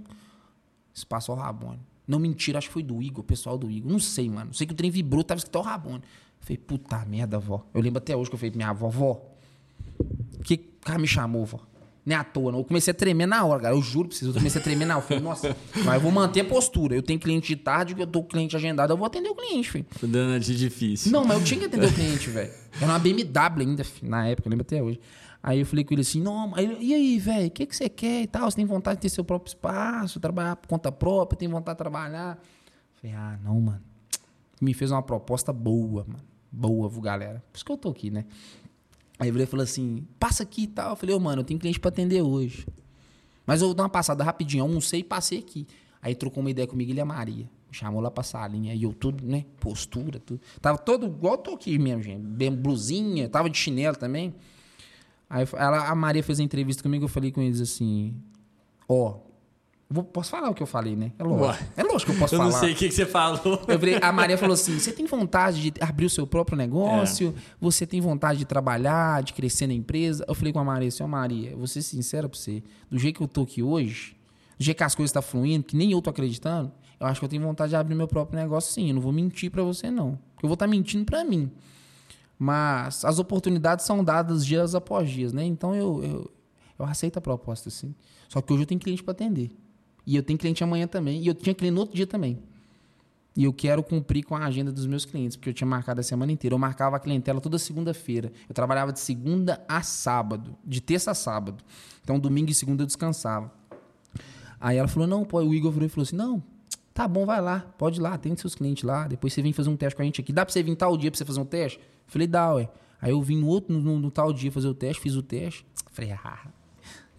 Espaço Rabone. Não, mentira, acho que foi do Igor, o pessoal do Igor. Não sei, mano. Sei que o trem vibrou, tava escrito Rabone. Falei, puta merda, vó. Eu lembro até hoje que eu falei pra minha avó, vó, que cara me chamou, vó? Nem à toa, não. Eu comecei a tremer na hora, cara. Eu juro pra vocês, eu comecei a tremer na hora. Eu falei, nossa, mas eu vou manter a postura. Eu tenho cliente de tarde, eu tô com cliente agendado, eu vou atender o cliente, filho. Tô dando de difícil. Não, mas eu tinha que atender o cliente, velho. Era uma BMW ainda, fi, na época, eu lembro até hoje. Aí eu falei com ele assim, não, e aí, velho, o que, que você quer e tal? Você tem vontade de ter seu próprio espaço, trabalhar por conta própria, tem vontade de trabalhar? Eu falei, ah, não, mano. Me fez uma proposta boa, mano. Boa, galera? Por isso que eu tô aqui, né? Aí ele falou assim, passa aqui e tal. Eu falei, ô, mano, eu tenho cliente pra atender hoje. Mas eu vou dar uma passada rapidinho, almocei e passei aqui. Aí trocou uma ideia comigo, ele e a Maria. Chamou lá pra salinha. Aí eu tudo, né? Postura, tudo. Tava todo igual eu tô aqui mesmo, gente. Bem blusinha, tava de chinelo também. Aí ela, a Maria fez a entrevista comigo, eu falei com eles assim: Ó, vou- posso falar o que eu falei, né? É lógico. Ué. É lógico que eu posso Eu falar. não sei o que, que você falou. Eu virei- a Maria falou assim: você tem vontade de abrir o seu próprio negócio? Você tem vontade de trabalhar, de crescer na empresa? Eu falei com a Maria assim: ó, Maria, eu vou ser sincera pra você. Do jeito que eu tô aqui hoje, do jeito que as coisas estão fluindo, que nem eu tô acreditando, eu acho que eu tenho vontade de abrir meu próprio negócio sim. Eu não vou mentir pra você, não. Eu vou estar mentindo pra mim. Mas as oportunidades são dadas dias após dias, né? Então eu, eu, eu aceito a proposta, sim. Só que hoje eu tenho cliente para atender. E eu tenho cliente amanhã também. E eu tinha cliente no outro dia também. E eu quero cumprir com a agenda dos meus clientes, porque eu tinha marcado a semana inteira. Eu marcava a clientela toda segunda-feira. Eu trabalhava de segunda a sábado, de terça a sábado. Então, domingo e segunda eu descansava. Aí ela falou: não, pô, o Igor virou e falou assim: não, tá bom, vai lá, pode ir lá, atende seus clientes lá. Depois você vem fazer um teste com a gente aqui. Dá pra você vir tal dia pra você fazer um teste? Falei, dá, ué. Aí eu vim no outro, no, no tal dia fazer o teste, fiz o teste. Falei, ah,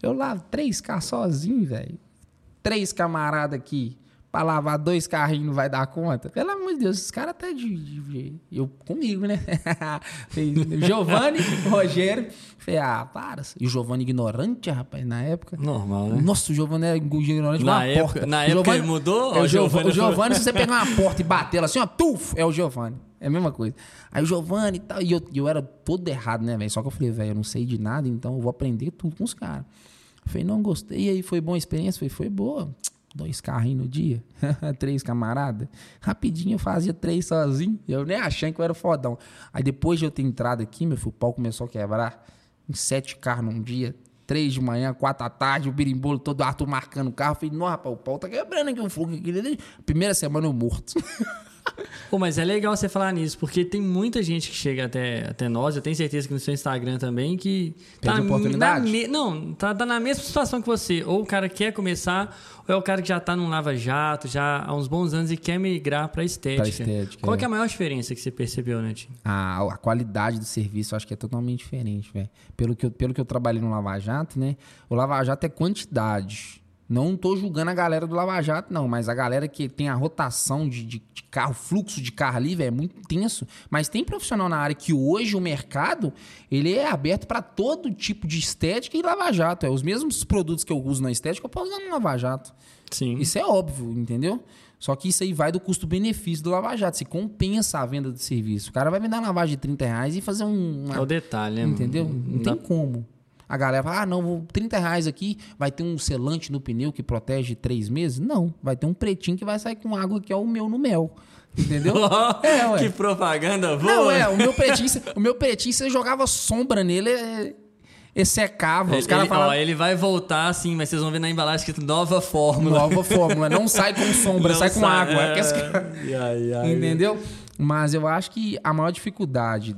eu lavo 3K sozinho, velho. Três camaradas aqui pra lavar dois carrinhos não vai dar conta. Pelo amor de Deus, esses caras até de, de- de- Eu comigo, né? Giovanni, Rogério. Falei, ah, para. E o Giovanni ignorante, rapaz, na época. Normal, né? Nossa, o Giovanni era ignorante Na uma época- porta. na época Giovanni- ele mudou? É, o Giovanni, se você pegar uma porta e bater ela assim, ó, tuf, é o Giovanni. É a mesma coisa. Aí o Giovanni e tal, e eu, e eu era todo errado, né, velho? Só que eu falei, velho, eu não sei de nada, então eu vou aprender tudo com os caras. Falei, não gostei. E aí, foi boa a experiência? Falei, foi boa. Dois carrinhos no dia, três camaradas. Rapidinho eu fazia três sozinho. Eu nem achei que eu era fodão. Aí depois de eu ter entrado aqui, meu filho, o pau começou a quebrar. Em sete carros num dia. Três de manhã, quatro da tarde, o birimbolo todo, o Arthur marcando o carro. Falei, não, rapaz, o pau tá quebrando aqui, o fogo aqui. Primeira semana eu morto. Pô, mas é legal você falar nisso, porque tem muita gente que chega até, até nós, eu tenho certeza que no seu Instagram também, que na- oportunidade? me- não, tá, tá na mesma situação que você. Ou o cara quer começar, ou é o cara que já tá num lava-jato, já há uns bons anos e quer migrar pra estética. Pra estética, Qual é. é a maior diferença que você percebeu, né, Tim? a, a qualidade do serviço eu acho que é totalmente diferente, velho. Pelo que, eu, pelo que eu trabalhei no Lava Jato, né? O Lava Jato é quantidade. Não tô julgando a galera do Lava Jato, não, mas a galera que tem a rotação de, de, de carro, fluxo de carro ali, velho, é muito intenso. Mas tem profissional na área que hoje o mercado, ele é aberto para todo tipo de estética e Lava Jato. É os mesmos produtos que eu uso na estética, eu posso usar no Lava Jato. Sim. Isso é óbvio, entendeu? Só que isso aí vai do custo-benefício do Lava Jato. Se compensa a venda do serviço. O cara vai vender uma lavagem de 30 reais e fazer um. uma- É o detalhe, né? entendeu? mano? Não tem como. A galera fala, ah, não, vou 30 reais aqui, vai ter um selante no pneu que protege três meses? Não, vai ter um pretinho que vai sair com água que é o meu no mel. Entendeu? é, ué. Que propaganda boa. Não, é, o meu pretinho, o meu pretinho, você jogava sombra nele, é, ele secava. Ele, os caras falavam. Ele vai voltar assim, mas vocês vão ver na embalagem escrito nova fórmula. Nova fórmula. Não sai com sombra, não sai com sai, água. É... É... Ai, ai, Entendeu? Mas eu acho que a maior dificuldade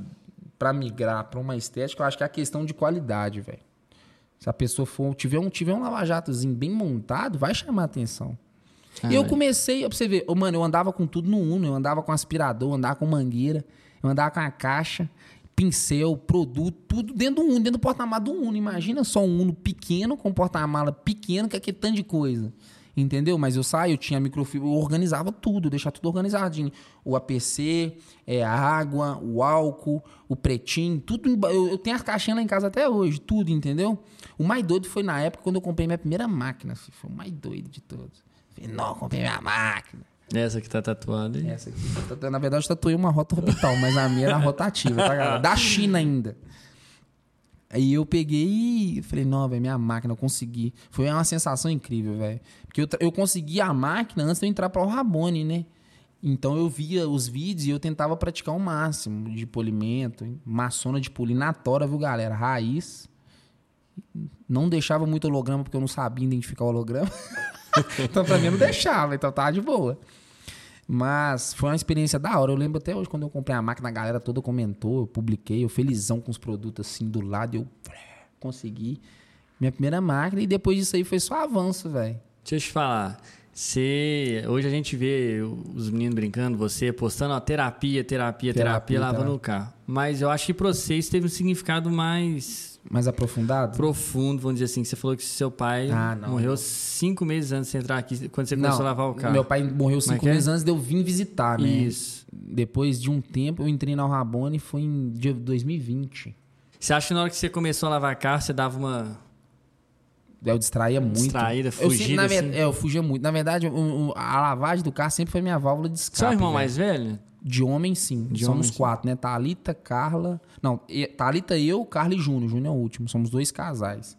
para migrar para uma estética, eu acho que é a questão de qualidade, velho. Se a pessoa for tiver um, tiver um lava-jatozinho bem montado, vai chamar atenção. Ah, e eu comecei, pra você ver, oh, mano, eu andava com tudo no Uno, eu andava com aspirador, eu andava com mangueira, eu andava com a caixa, pincel, produto, tudo dentro do Uno, dentro do porta-mala do Uno. Imagina só um Uno pequeno, com porta-mala pequeno, que é aquele tanto de coisa. Entendeu? Mas eu saio, eu tinha microfibra, eu organizava tudo, deixava tudo organizadinho. O APC, é, a água, o álcool, o pretinho, tudo. Eu, eu tenho as caixinhas lá em casa até hoje, tudo, entendeu? O mais doido foi na época quando eu comprei minha primeira máquina, filho. Foi o mais doido de todos. Falei, não, comprei minha máquina. Essa que tá tatuada? Essa aqui. Tá na verdade, eu tatuei uma rota orbital, mas a minha era rotativa, tá, galera? Da China ainda. Aí eu peguei e falei, não, velho, minha máquina, eu consegui. Foi uma sensação incrível, velho. Porque eu, eu consegui a máquina antes de eu entrar para o Rabone, né? Então eu via os vídeos e eu tentava praticar o máximo de polimento, maçona de polir na tora, viu, galera? Raiz. Não deixava muito holograma porque eu não sabia identificar o holograma. então pra mim não deixava, então tava de boa. Mas foi uma experiência da hora. Eu lembro até hoje quando eu comprei a máquina, a galera toda comentou, eu publiquei, eu felizão com os produtos assim do lado, eu consegui minha primeira máquina e depois disso aí foi só avanço, velho. Deixa eu te falar. Você, hoje a gente vê os meninos brincando, você postando ó, terapia, terapia, terapia, terapia lavando o carro. Mas eu acho que para você isso teve um significado mais mais aprofundado? Profundo, vamos dizer assim. Você falou que seu pai ah, morreu cinco meses antes de entrar aqui, quando você começou não, a lavar o carro. Meu pai morreu cinco é meses é? antes de eu vir visitar, né? Isso. Depois de um tempo, eu entrei na Rabone, foi em 2020. Você acha que na hora que você começou a lavar carro, você dava uma... Eu distraía muito. Distraída, fugida, eu, sempre, assim. é, eu fugia muito. Na verdade, a lavagem do carro sempre foi minha válvula de escape. Você é o irmão véio. mais velho? De homem, sim. De Somos homem, quatro, sim. né? Thalita, Carla. Não, Thalita, eu, Carla e Júnior. Júnior é o último. Somos dois casais.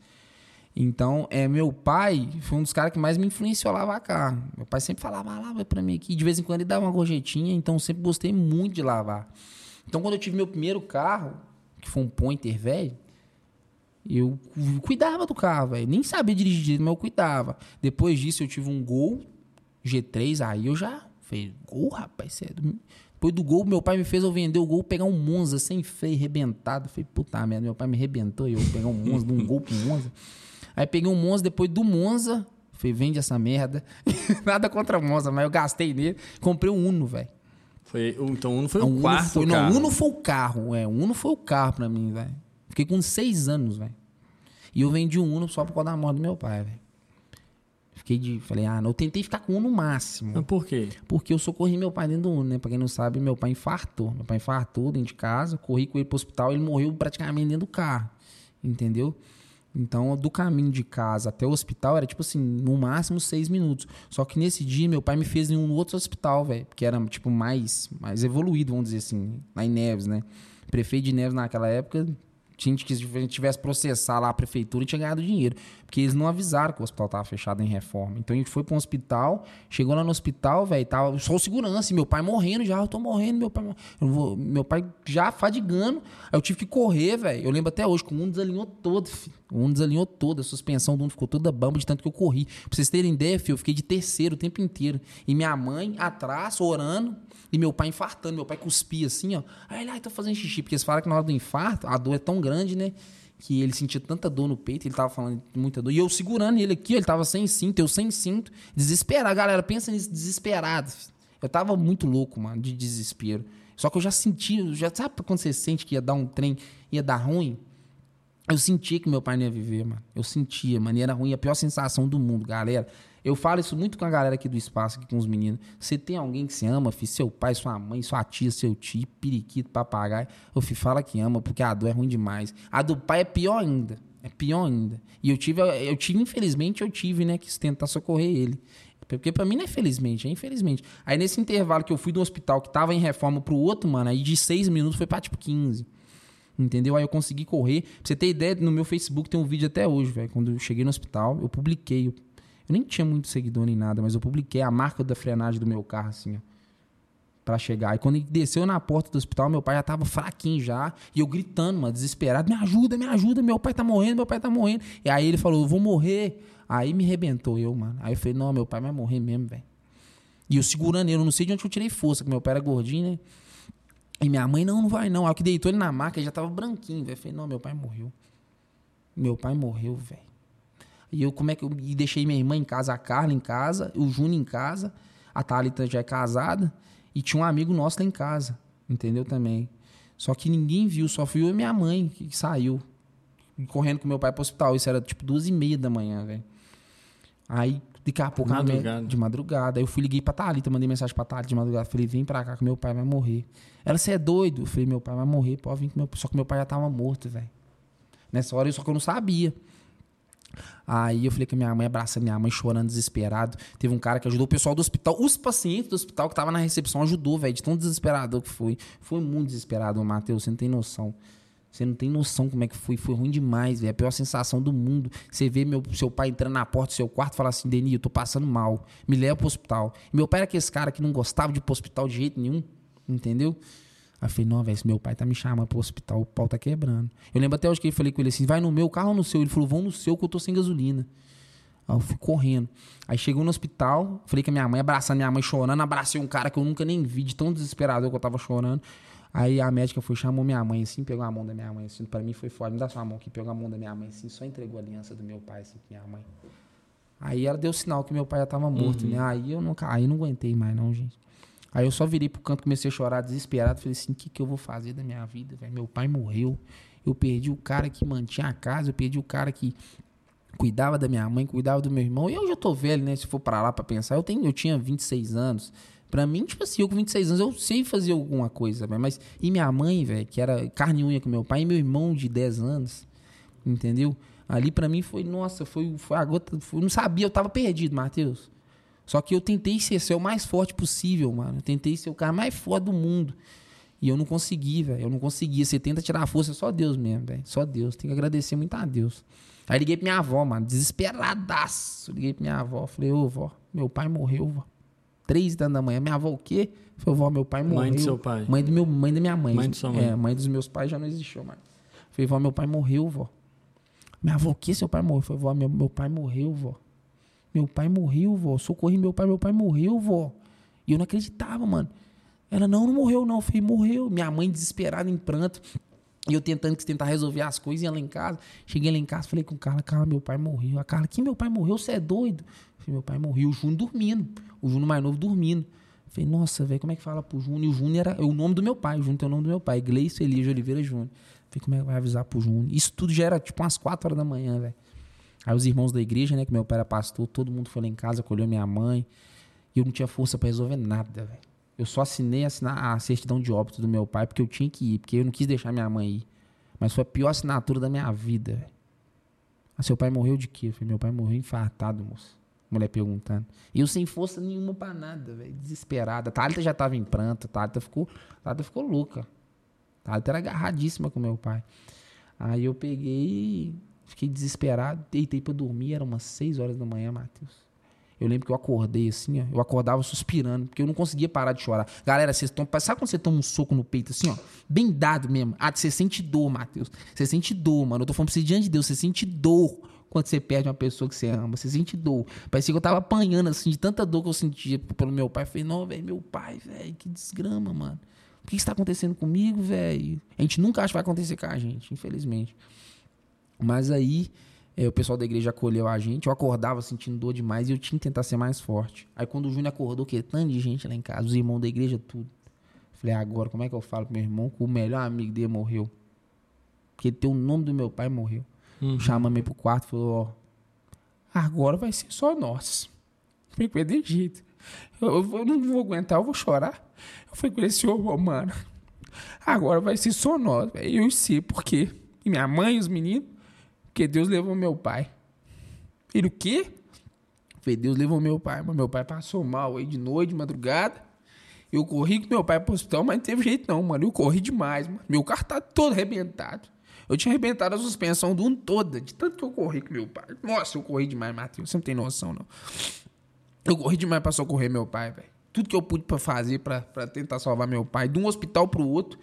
Então, é, meu pai foi um dos caras que mais me influenciou a lavar carro. Meu pai sempre falava, ah, lava pra mim aqui. De vez em quando ele dava uma gorjetinha, então sempre gostei muito de lavar. Então, quando eu tive meu primeiro carro, que foi um Pointer velho, eu cuidava do carro, velho. Nem sabia dirigir, mas eu cuidava. Depois disso, eu tive um Gol G3, aí eu já falei, Gol, rapaz, você é do... Depois do gol, meu pai me fez eu vender o gol, pegar um Monza sem freio, rebentado. Falei, puta merda, meu pai me rebentou e eu pegar um Monza, de um gol pro Monza. Aí peguei um Monza, depois do Monza, falei, vende essa merda. Nada contra o Monza, mas eu gastei nele. Comprei um Uno, velho. Foi, então o Uno foi o quarto foi, carro. Não, o Uno foi o carro, é. O Uno foi o carro pra mim, velho. Fiquei com seis anos, velho. E eu vendi um Uno só por causa da morte do meu pai, velho. Fiquei de. Falei, ah, não, eu tentei ficar com um no máximo. Por quê? Porque eu socorri meu pai dentro do Uno, né? Pra quem não sabe, meu pai infartou. Meu pai infartou dentro de casa, corri com ele pro hospital, ele morreu praticamente dentro do carro. Entendeu? Então, do caminho de casa até o hospital era tipo assim, no máximo seis minutos. Só que nesse dia, meu pai me fez em um outro hospital, velho. Que era, tipo, mais, mais evoluído, vamos dizer assim, lá em Neves, né? Prefeito de Neves naquela época tinha que gente tivesse processar lá a prefeitura e tinha ganhado dinheiro. Porque eles não avisaram que o hospital estava fechado em reforma. Então a gente foi para um hospital, chegou lá no hospital, velho, tava só o segurança, meu pai morrendo já, eu tô morrendo, meu pai. Vou, meu pai já fadigando. Aí eu tive que correr, velho. Eu lembro até hoje, com um desalinhou todo, filho. Um desalinhou todo, a suspensão do um ficou toda bamba de tanto que eu corri. Pra vocês terem ideia, filho, eu fiquei de terceiro o tempo inteiro. E minha mãe atrás, orando, e meu pai infartando. Meu pai cuspia assim, ó. Aí ele, ai, tô fazendo xixi. Porque eles falam que na hora do infarto, a dor é tão grande, né? Que ele sentia tanta dor no peito, ele tava falando muita dor. E eu segurando ele aqui, ele tava sem cinto, eu sem cinto. Desesperado. Galera, pensa nisso, desesperado. Eu tava muito louco, mano, de desespero. Só que eu já senti, já sabe quando você sente que ia dar um trem, ia dar ruim? Eu sentia que meu pai não ia viver, mano. Eu sentia, mano. E era ruim, a pior sensação do mundo, galera. Eu falo isso muito com a galera aqui do espaço, aqui com os meninos. Você tem alguém que se ama, filho, seu pai, sua mãe, sua tia, seu tio, periquito, papagaio. Eu filho, fala que ama, porque a dor é ruim demais. A do pai é pior ainda. É pior ainda. E eu tive, eu tive, infelizmente, eu tive, né, que tentar socorrer ele. Porque pra mim não é felizmente, é infelizmente. Aí nesse intervalo que eu fui do hospital que tava em reforma pro outro, mano, aí de seis minutos foi pra tipo 15. Entendeu? Aí eu consegui correr. Pra você ter ideia, no meu Facebook tem um vídeo até hoje, velho. Quando eu cheguei no hospital, eu publiquei. Eu nem tinha muito seguidor nem nada, mas eu publiquei a marca da frenagem do meu carro, assim, ó. Pra chegar. E quando ele desceu na porta do hospital, meu pai já tava fraquinho já. E eu gritando, mano, desesperado: Me ajuda, me ajuda, meu pai tá morrendo, meu pai tá morrendo. E aí ele falou: Eu vou morrer. Aí me rebentou eu, mano. Aí eu falei: Não, meu pai vai morrer mesmo, velho. E eu segurando ele, eu não sei de onde eu tirei força, que meu pai era gordinho, né? E minha mãe, não, não vai não. Aí que deitou ele na maca, ele já tava branquinho, velho. Falei, não, meu pai morreu. Meu pai morreu, velho. E eu, como é que eu e deixei minha irmã em casa, a Carla em casa, o Júnior em casa, a Thalita já é casada, e tinha um amigo nosso lá em casa, entendeu também. Só que ninguém viu, só fui eu e minha mãe que saiu, correndo com meu pai pro hospital. Isso era tipo duas e meia da manhã, velho. Aí Daqui a pouco, madrugada. de madrugada. Aí eu fui, liguei pra Thalita, mandei mensagem pra Thalita de madrugada. Falei, vem pra cá que meu pai vai morrer. Ela, você é doido? Eu falei, meu pai vai morrer, pode vir com meu Só que meu pai já tava morto, velho. Nessa hora, só que eu não sabia. Aí eu falei com a minha mãe, abraça minha mãe, chorando, desesperado. Teve um cara que ajudou o pessoal do hospital, os pacientes do hospital que tava na recepção ajudou, velho, de tão desesperado que foi. Foi muito desesperado, Matheus, você não tem noção. Você não tem noção como é que foi. Foi ruim demais, velho. A pior sensação do mundo. Você vê meu, seu pai entrando na porta do seu quarto e falar assim: Denis, eu tô passando mal. Me leva pro hospital. E meu pai era aquele cara que não gostava de ir pro hospital de jeito nenhum. Entendeu? Aí eu falei: não, velho, meu pai tá me chamando pro hospital, o pau tá quebrando. Eu lembro até hoje que eu falei com ele assim: vai no meu carro ou no seu? Ele falou: vão no seu que eu tô sem gasolina. Aí eu fui correndo. Aí chegou no hospital, falei com a minha mãe, abraçando minha mãe chorando, abracei um cara que eu nunca nem vi, de tão desesperado que eu tava chorando. Aí a médica foi, chamou minha mãe assim, pegou a mão da minha mãe assim. Pra mim foi foda. Me dá sua mão aqui, pegou a mão da minha mãe assim, só entregou a aliança do meu pai assim, minha mãe. Aí ela deu sinal que meu pai já tava morto, uhum. né? Aí eu não, aí não aguentei mais, não, gente. Aí eu só virei pro canto, comecei a chorar desesperado. Falei assim: o que, que eu vou fazer da minha vida, velho? Meu pai morreu. Eu perdi o cara que mantinha a casa, eu perdi o cara que cuidava da minha mãe, cuidava do meu irmão. E eu já tô velho, né? Se for para lá para pensar, eu, tenho, eu tinha 26 anos. Pra mim, tipo assim, eu com 26 anos, eu sei fazer alguma coisa, mas. E minha mãe, velho, que era carne e unha com meu pai, e meu irmão de 10 anos, entendeu? Ali pra mim foi, nossa, foi, foi a gota. Foi, não sabia, eu tava perdido, Matheus. Só que eu tentei ser, ser o mais forte possível, mano. Eu tentei ser o cara mais forte do mundo. E eu não consegui, velho. Eu não conseguia. Você tenta tirar a força, é só Deus mesmo, velho. Só Deus. Tem que agradecer muito a Deus. Aí liguei pra minha avó, mano, desesperadaço. Liguei pra minha avó, falei, ô, vó, meu pai morreu, vó três da manhã. Minha avó o quê? Falei, vó, meu pai morreu. Mãe do seu pai. Mãe, do meu, mãe da minha mãe. Mãe do sua mãe. É, mãe dos meus pais já não existiu mais. Falei, vó, meu pai morreu, vó. Minha avó, o que seu pai morreu? Falei, vó, meu, meu pai morreu, vó. Meu pai morreu, vó. Socorri meu pai, meu pai morreu, vó. E eu não acreditava, mano. Ela, não, não morreu, não. Eu falei, morreu. Minha mãe desesperada, em pranto. E eu tentando tentar resolver as coisas, ia lá em casa. Cheguei lá em casa, falei com o Carla, Carla, meu pai morreu. A Carla, que meu pai morreu? Você é doido? Falei, meu pai morreu. O Júnior dormindo. O Júnior mais novo dormindo. Falei, nossa, velho, como é que fala pro Júnior? E o Júnior era o nome do meu pai. O Júnior tem o nome do meu pai. Gleice Elias Oliveira Júnior. Falei, como é que vai avisar pro Júnior? Isso tudo já era tipo umas 4 horas da manhã, velho. Aí os irmãos da igreja, né, que meu pai era pastor, todo mundo foi lá em casa, acolheu minha mãe. E eu não tinha força para resolver nada, velho. Eu só assinei a certidão de óbito do meu pai porque eu tinha que ir, porque eu não quis deixar minha mãe ir. Mas foi a pior assinatura da minha vida, velho. Ah, seu pai morreu de quê? Eu falei, meu pai morreu infartado, moço. Mulher perguntando. E eu sem força nenhuma para nada, velho. Desesperada. A Thalita já tava em pranto. A Thalita ficou, a Thalita ficou louca. A Thalita era agarradíssima com meu pai. Aí eu peguei, fiquei desesperado, deitei para dormir. Era umas 6 horas da manhã, Matheus. Eu lembro que eu acordei assim, ó. Eu acordava suspirando, porque eu não conseguia parar de chorar. Galera, vocês estão. Sabe quando você toma um soco no peito assim, ó? Bem dado mesmo. Ah, você sente dor, Matheus. Você sente dor, mano. Eu tô falando pra você diante de Deus, você sente dor quando você perde uma pessoa que você ama. Você sente dor. Parecia que eu tava apanhando, assim, de tanta dor que eu sentia pelo meu pai. Eu falei, não, velho, meu pai, velho, que desgrama, mano. O que está acontecendo comigo, velho? A gente nunca acha que vai acontecer com a gente, infelizmente. Mas aí, é, o pessoal da igreja acolheu a gente. Eu acordava sentindo dor demais e eu tinha que tentar ser mais forte. Aí quando o Júnior acordou, que tanto de gente lá em casa, os irmãos da igreja, tudo. Falei, agora, como é que eu falo pro meu irmão que o melhor amigo dele morreu? Porque ele tem o nome do meu pai morreu. Uhum. Chama-me pro quarto e falou: Ó, agora vai ser só nós. Falei com ele de jeito. Eu, eu, não vou aguentar, eu vou chorar. Eu falei com ele Ô, mano, agora vai ser só nós. Eu sei por quê. E minha mãe e os meninos, porque Deus levou meu pai. Ele o quê? Falei, Deus levou meu pai, mas meu pai passou mal aí de noite, de madrugada. Eu corri com meu pai pro hospital, mas não teve jeito não, mano. Eu corri demais, mano. Meu carro tá todo arrebentado. Eu tinha arrebentado a suspensão do um toda, de tanto que eu corri com meu pai. Nossa, eu corri demais, Matheus. Você não tem noção, não. Eu corri demais pra socorrer meu pai, velho. Tudo que eu pude pra fazer pra tentar salvar meu pai, de um hospital pro outro,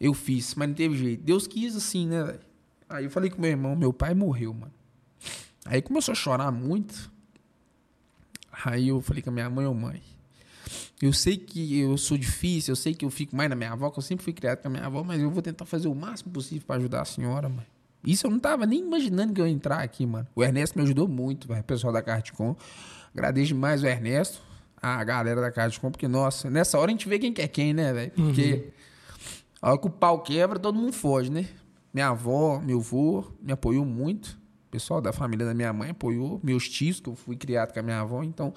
eu fiz, mas não teve jeito. Deus quis assim, né, velho? Aí eu falei com meu irmão, meu pai morreu, mano. Aí começou a chorar muito. Aí eu falei com a minha mãe, ô mãe, eu sei que eu sou difícil, eu sei que eu fico mais na minha avó, que eu sempre fui criado com a minha avó, mas eu vou tentar fazer o máximo possível para ajudar a senhora, mãe. Isso eu não tava nem imaginando que eu ia entrar aqui, mano. O Ernesto me ajudou muito, velho, o pessoal da Carticom. Agradeço demais o Ernesto, a galera da Carticom, porque, nossa, nessa hora a gente vê quem quer quem, né, velho? Porque uhum. a hora que o pau quebra, todo mundo foge, né? Minha avó, meu avô me apoiou muito. O pessoal da família da minha mãe apoiou. Meus tios, que eu fui criado com a minha avó. Então,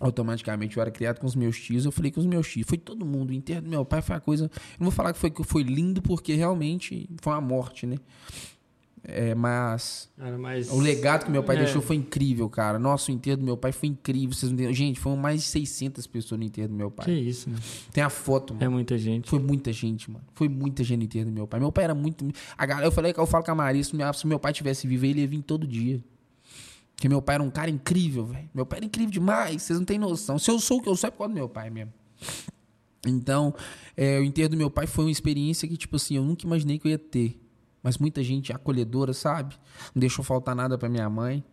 automaticamente eu era criado com os meus tios. Eu falei com os meus tios. Foi todo mundo. O enterro do meu pai foi a coisa. Eu não vou falar que foi, que foi lindo, porque realmente foi uma morte, né? É, mas, mas, o legado que meu pai é. deixou foi incrível, cara. Nossa, o enterro do meu pai foi incrível. Vocês não Gente, foram mais de 600 pessoas no enterro do meu pai. Que isso, mano. Tem a foto, mano. É muita gente. Foi muita gente, mano. Foi muita gente no enterro do meu pai. Meu pai era muito. A galera, eu falei que eu falo com a Maria, se meu pai tivesse vivo, ele ia vir todo dia. Porque meu pai era um cara incrível, velho. Meu pai era incrível demais, vocês não têm noção. Se eu sou o que eu sou, é por causa do meu pai mesmo. Então, é, o enterro do meu pai foi uma experiência que, tipo assim, eu nunca imaginei que eu ia ter mas muita gente acolhedora, sabe? Não deixou faltar nada para minha mãe,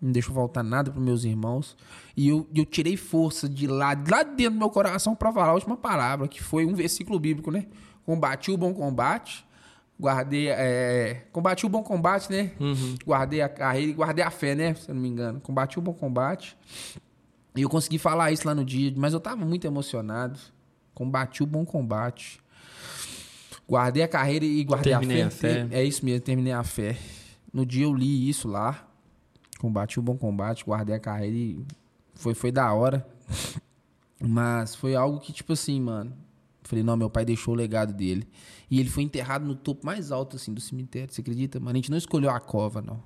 não deixou faltar nada para meus irmãos. E eu, eu tirei força de lá, lá dentro do meu coração para falar a última palavra, que foi um versículo bíblico, né? Combati o bom combate, guardei. É, combati o bom combate, né? Uhum. Guardei a carreira guardei a fé, né? Se eu não me engano. Combati o bom combate. E eu consegui falar isso lá no dia, mas eu tava muito emocionado. Combati o bom combate. Guardei a carreira e guardei terminei a fé. a fé. É isso mesmo, terminei a fé. No dia eu li isso lá. Combati o bom combate, guardei a carreira e foi, foi da hora. Mas foi algo que, tipo assim, mano. Falei, não, meu pai deixou o legado dele. E ele foi enterrado no topo mais alto, assim, do cemitério. Você acredita, mano? A gente não escolheu a cova, não.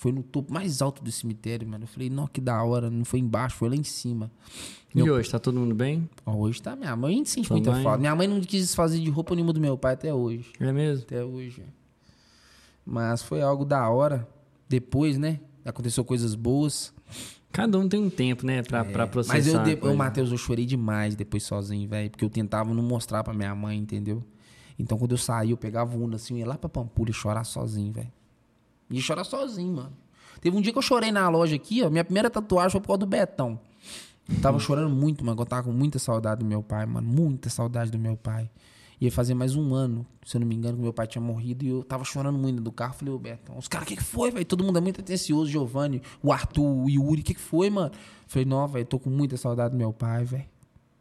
Foi no topo mais alto do cemitério, mano. Eu falei, não, que da hora. Não foi embaixo, foi lá em cima. E meu... hoje, tá todo mundo bem? Hoje tá. Minha mãe sente Sua muita mãe... falta. Minha mãe não quis desfazer de roupa nenhuma do meu pai até hoje. É mesmo? Até hoje. Mas foi algo da hora. Depois, né? Aconteceu coisas boas. Cada um tem um tempo, né, pra, é, pra processar. Mas eu, de... eu, Matheus, eu chorei demais depois sozinho, velho. Porque eu tentava não mostrar pra minha mãe, entendeu? Então, quando eu saí, eu pegava o Uno assim, eu ia lá pra Pampulha chorar sozinho, velho. Ia chorar sozinho, mano. Teve um dia que eu chorei na loja aqui, ó. Minha primeira tatuagem foi por causa do Betão. Eu tava chorando muito, mano. Eu tava com muita saudade do meu pai, mano. Muita saudade do meu pai. Ia fazer mais um ano, se eu não me engano, que meu pai tinha morrido. E eu tava chorando muito do carro. Falei, ô Betão, os caras, o que, que foi, velho? Todo mundo é muito atencioso, Giovanni, o Arthur, o Yuri, o que, que foi, mano? Falei, não, velho, tô com muita saudade do meu pai, velho.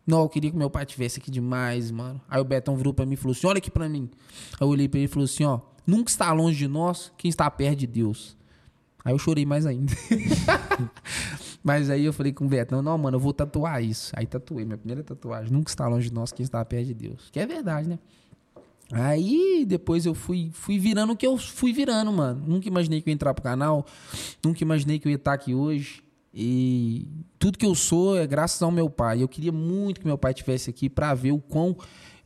Não, eu queria que meu pai tivesse aqui demais, mano. Aí o Betão virou pra mim e falou assim: olha aqui pra mim. Aí eu olhei pra ele e falou assim: ó, nunca está longe de nós quem está perto de Deus. Aí eu chorei mais ainda. Mas aí eu falei com o Betão, não, mano, eu vou tatuar isso. Aí tatuei, minha primeira tatuagem. Nunca está longe de nós quem está perto de Deus. Que é verdade, né? Aí depois eu fui, fui virando o que eu fui virando, mano. Nunca imaginei que eu ia entrar pro canal. Nunca imaginei que eu ia estar aqui hoje. E tudo que eu sou é graças ao meu pai. Eu queria muito que meu pai tivesse aqui para ver o quão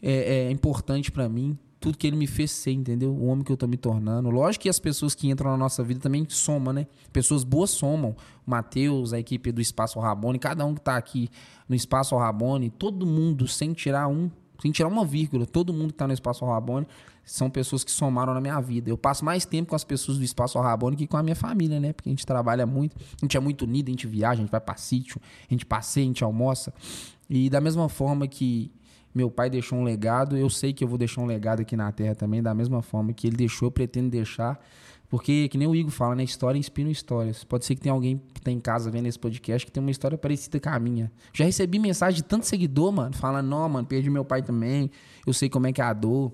é, é importante para mim tudo que ele me fez ser, entendeu? O homem que eu tô me tornando. Lógico que as pessoas que entram na nossa vida também somam, né? Pessoas boas somam. O Matheus, a equipe do Espaço Rabone, cada um que tá aqui no Espaço Rabone, todo mundo, sem tirar um, sem tirar uma vírgula, todo mundo que tá no Espaço Rabone são pessoas que somaram na minha vida. Eu passo mais tempo com as pessoas do Espaço Rabone que com a minha família, né? Porque a gente trabalha muito, a gente é muito unido, a gente viaja, a gente vai pra sítio, a gente passeia, a gente almoça. E da mesma forma que meu pai deixou um legado, eu sei que eu vou deixar um legado aqui na Terra também, da mesma forma que ele deixou, eu pretendo deixar. Porque, que nem o Igor fala, né? História inspira histórias. Pode ser que tenha alguém que tá em casa vendo esse podcast que tem uma história parecida com a minha. Já recebi mensagem de tanto seguidor, mano, falando, não, mano, perdi meu pai também, eu sei como é que é a dor.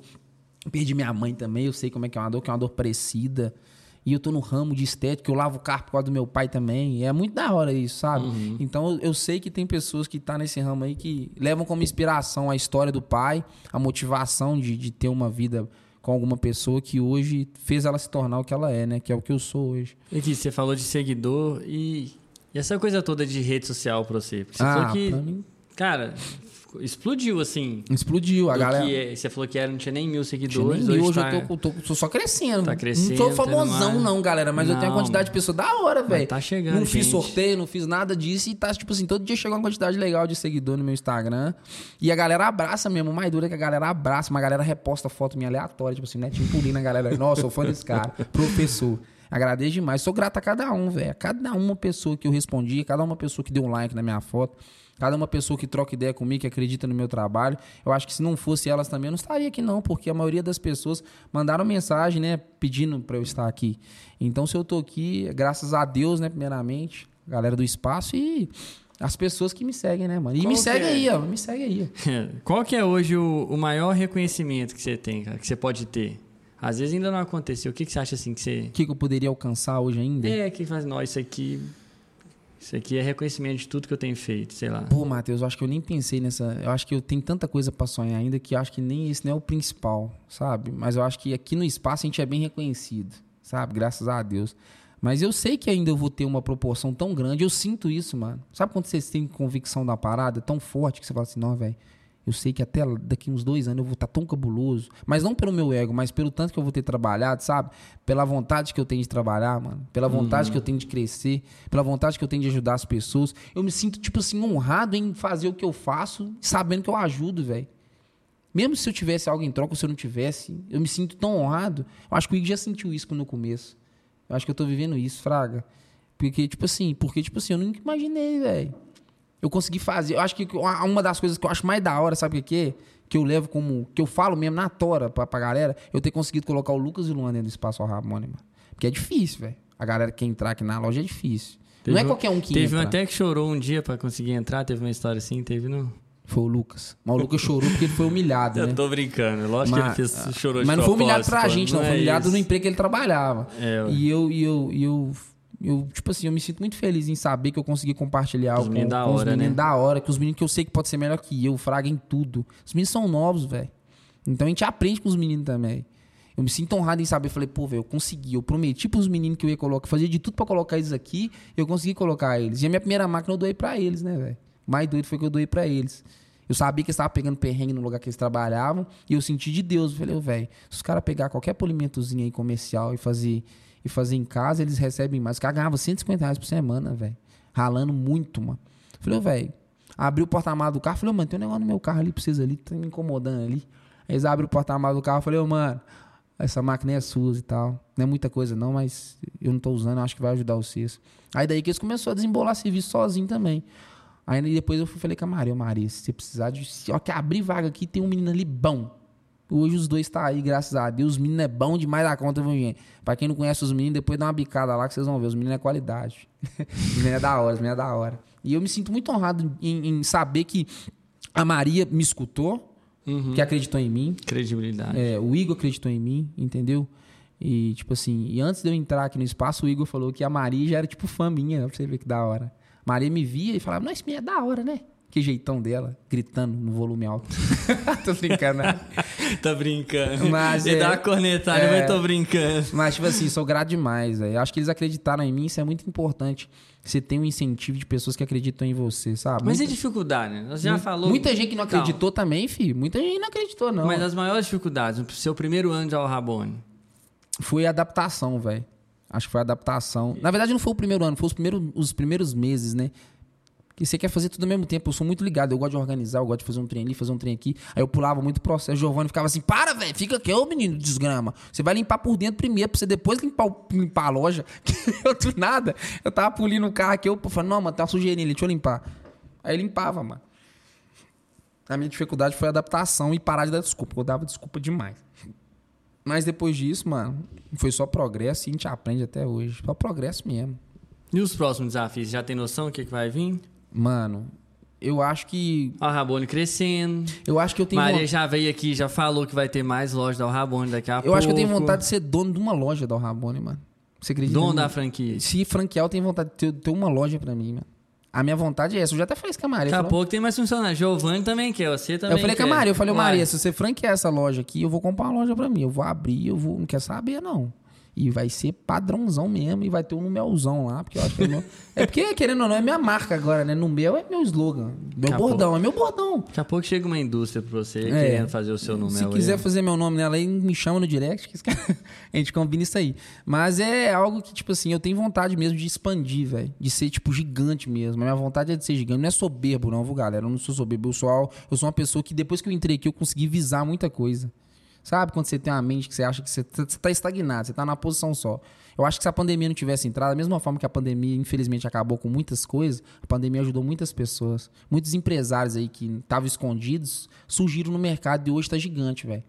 Perdi minha mãe também, eu sei como é que é uma dor, que é uma dor parecida. E eu tô no ramo de estética, eu lavo o carro por causa do meu pai também. É muito da hora isso, sabe? Uhum. Então eu, sei que tem pessoas que tá nesse ramo aí que levam como inspiração a história do pai, a motivação de, de ter uma vida com alguma pessoa que hoje fez ela se tornar o que ela é, né? Que é o que eu sou hoje. E que você falou de seguidor e, e, essa coisa toda de rede social pra você. Porque você ah, falou que. Mim... Cara, explodiu, assim. Explodiu, a galera. É, você falou que era, não tinha nem mil seguidores. Nem hoje, tá... eu tô, tô, tô, só crescendo. Tá crescendo. Não sou famosão, não, galera, mas não, eu tenho uma quantidade de pessoas da hora, velho. Tá chegando. Não gente. fiz sorteio, não fiz nada disso e tá, tipo assim, todo dia chega uma quantidade legal de seguidor no meu Instagram. E a galera abraça mesmo. O mais duro é que a galera abraça, uma galera reposta foto minha aleatória, tipo assim, né? Tipo, a galera. Nossa, sou fã desse cara. Professor. Agradeço demais. Sou grato a cada um, velho. A cada uma pessoa que eu respondi, cada uma pessoa que deu um like na minha foto. Cada uma pessoa que troca ideia comigo, que acredita no meu trabalho. Eu acho que se não fosse elas também, eu não estaria aqui, não, porque a maioria das pessoas mandaram mensagem, né, pedindo para eu estar aqui. Então, se eu tô aqui, graças a Deus, né, primeiramente, galera do espaço e as pessoas que me seguem, né, mano? E Qual me segue é? aí, ó, me segue aí. Qual que é hoje o, o maior reconhecimento que você tem, cara, que você pode ter? Às vezes ainda não aconteceu. O que, que você acha assim que você. O que, que eu poderia alcançar hoje ainda? É, que faz, não, isso aqui isso aqui é reconhecimento de tudo que eu tenho feito, sei lá. Pô, Matheus, eu acho que eu nem pensei nessa. Eu acho que eu tenho tanta coisa para sonhar ainda que eu acho que nem esse não é o principal, sabe? Mas eu acho que aqui no espaço a gente é bem reconhecido, sabe? Graças a Deus. Mas eu sei que ainda eu vou ter uma proporção tão grande, eu sinto isso, mano. Sabe quando vocês têm convicção da parada tão forte que você fala assim, não, velho, eu sei que até daqui uns dois anos eu vou estar tão cabuloso. Mas não pelo meu ego, mas pelo tanto que eu vou ter trabalhado, sabe? Pela vontade que eu tenho de trabalhar, mano. Pela vontade uhum. que eu tenho de crescer. Pela vontade que eu tenho de ajudar as pessoas. Eu me sinto, tipo assim, honrado em fazer o que eu faço, sabendo que eu ajudo, velho. Mesmo se eu tivesse algo em troca ou se eu não tivesse, eu me sinto tão honrado. Eu acho que o Igor já sentiu isso no começo. Eu acho que eu tô vivendo isso, Fraga. Porque, tipo assim, porque, tipo assim, eu nunca imaginei, velho eu consegui fazer. Eu acho que uma das coisas que eu acho mais da hora, sabe o que é? Que eu levo como. Que eu falo mesmo na tora pra, pra galera, eu ter conseguido colocar o Lucas e o Luan dentro do espaço Harmônio, mano. Porque é difícil, velho. A galera que entrar aqui na loja é difícil. Teve não é qualquer um que Teve entra. um até que chorou um dia pra conseguir entrar, teve uma história assim, teve não? Foi o Lucas. Mas o Lucas chorou porque ele foi humilhado, né? Eu tô brincando. Lógico mas, que ele fez, chorou Mas não foi humilhado pra gente, não. não foi é humilhado isso. no emprego que ele trabalhava. É, e eu, e eu, e eu eu, tipo assim, eu me sinto muito feliz em saber que eu consegui compartilhar algo com, da com hora, os meninos né? da hora, com os meninos que eu sei que pode ser melhor que eu, fraga em tudo. Os meninos são novos, velho. Então a gente aprende com os meninos também. Eu me sinto honrado em saber, falei, pô, velho, eu consegui. Eu prometi pros meninos que eu ia colocar, fazer de tudo para colocar eles aqui, eu consegui colocar eles. E a minha primeira máquina eu doei para eles, né, velho? Mais doido foi que eu doei para eles. Eu sabia que eles estavam pegando perrengue no lugar que eles trabalhavam, e eu senti de Deus. Eu falei, velho, se os caras pegar qualquer polimentozinho aí comercial e fazer e fazer em casa, eles recebem mais. Os caras ganhavam 150 reais por semana, velho. Ralando muito, mano. Falei, velho, abri o porta-malas do carro, falei, mano, tem um negócio no meu carro ali vocês ali, tá me incomodando ali. Eles abrem o porta-malas do carro, falei, mano, essa máquina é sua e tal. Não é muita coisa não, mas eu não tô usando, acho que vai ajudar vocês. Aí daí que eles começaram a desembolar serviço sozinho também. Aí depois eu fui, falei com a Maria, Maria, se você precisar de... Ó, que abrir vaga aqui, tem um menino ali bom. Hoje os dois tá aí, graças a Deus. Os meninos é bom demais da conta, viu, gente? Pra quem não conhece os meninos, depois dá uma bicada lá que vocês vão ver. Os meninos é qualidade. os meninos é da hora, os meninos é da hora. E eu me sinto muito honrado em, em saber que a Maria me escutou, uhum. que acreditou em mim. Credibilidade. É, o Igor acreditou em mim, entendeu? E, tipo assim, e antes de eu entrar aqui no espaço, o Igor falou que a Maria já era, tipo, fã minha, pra você ver que da hora. Maria me via e falava, nossa, minha é da hora, né? Que jeitão dela, gritando no volume alto. tô brincando. Né? tá brincando. Mas, e é, dá uma cornetada, é, mas tô brincando. Mas, tipo assim, sou grato demais. Véio. Acho que eles acreditaram em mim, isso é muito importante. Você tem um incentivo de pessoas que acreditam em você, sabe? Mas Muita... e dificuldade, né? Você já falou. Muita gente que não acreditou Calma. também, filho. Muita gente não acreditou, não. Mas as maiores dificuldades, no seu primeiro ano de Al Rabone? Foi a adaptação, velho. Acho que foi a adaptação. Na verdade, não foi o primeiro ano, foi os primeiros, os primeiros meses, né? Que você quer fazer tudo ao mesmo tempo. Eu sou muito ligado, eu gosto de organizar, eu gosto de fazer um trem ali, fazer um trem aqui. Aí eu pulava muito processo. Giovanni ficava assim: para, velho, fica aqui, ô menino desgrama. Você vai limpar por dentro primeiro, pra você depois limpar, limpar a loja. eu do nada, eu tava pulindo o carro aqui, eu falei: não, mano, tá sujeirinha ali, deixa eu limpar. Aí limpava, mano. A minha dificuldade foi a adaptação e parar de dar desculpa. Eu dava desculpa demais. Mas depois disso, mano, foi só progresso e a gente aprende até hoje. Só progresso mesmo. E os próximos desafios? Já tem noção do que, que vai vir? Mano, eu acho que. A Rabone crescendo. Eu acho que eu tenho. Maria já veio aqui, já falou que vai ter mais lojas da Rabone daqui a eu pouco. Eu acho que eu tenho vontade de ser dono de uma loja da Rabone, mano. Você acredita? Dono da franquia. Se franquear, eu tenho vontade de ter, ter, uma loja pra mim, mano. A minha vontade é essa. Eu já até falei isso com a Maria. Daqui a pouco tem mais funcionário. Giovanni também quer, você também. Eu falei quer. com a Maria, eu falei, Maria, se você franquear essa loja aqui, eu vou comprar uma loja pra mim. Eu vou abrir, eu vou. Não quer saber, não. E vai ser padrãozão mesmo e vai ter um numelzão lá, porque eu acho que é. É porque, querendo ou não, é minha marca agora, né? No meu é meu slogan. Meu bordão, é meu bordão. Daqui a pouco chega uma indústria pra você é, querendo fazer o seu nome Se quiser aí. fazer meu nome nela aí, me chama no direct, que a gente combina isso aí. Mas é algo que, tipo assim, eu tenho vontade mesmo de expandir, velho. De ser, tipo, gigante mesmo. A minha vontade é de ser gigante. Não é soberbo, não, viu, galera? Eu não sou soberbo. Eu sou, eu sou uma pessoa que depois que eu entrei aqui, eu consegui visar muita coisa. Sabe quando você tem uma mente que você acha que você está estagnado, você está na posição só. Eu acho que se a pandemia não tivesse entrado, da mesma forma que a pandemia, infelizmente, acabou com muitas coisas, a pandemia ajudou muitas pessoas. Muitos empresários aí que estavam escondidos surgiram no mercado e hoje está gigante, velho.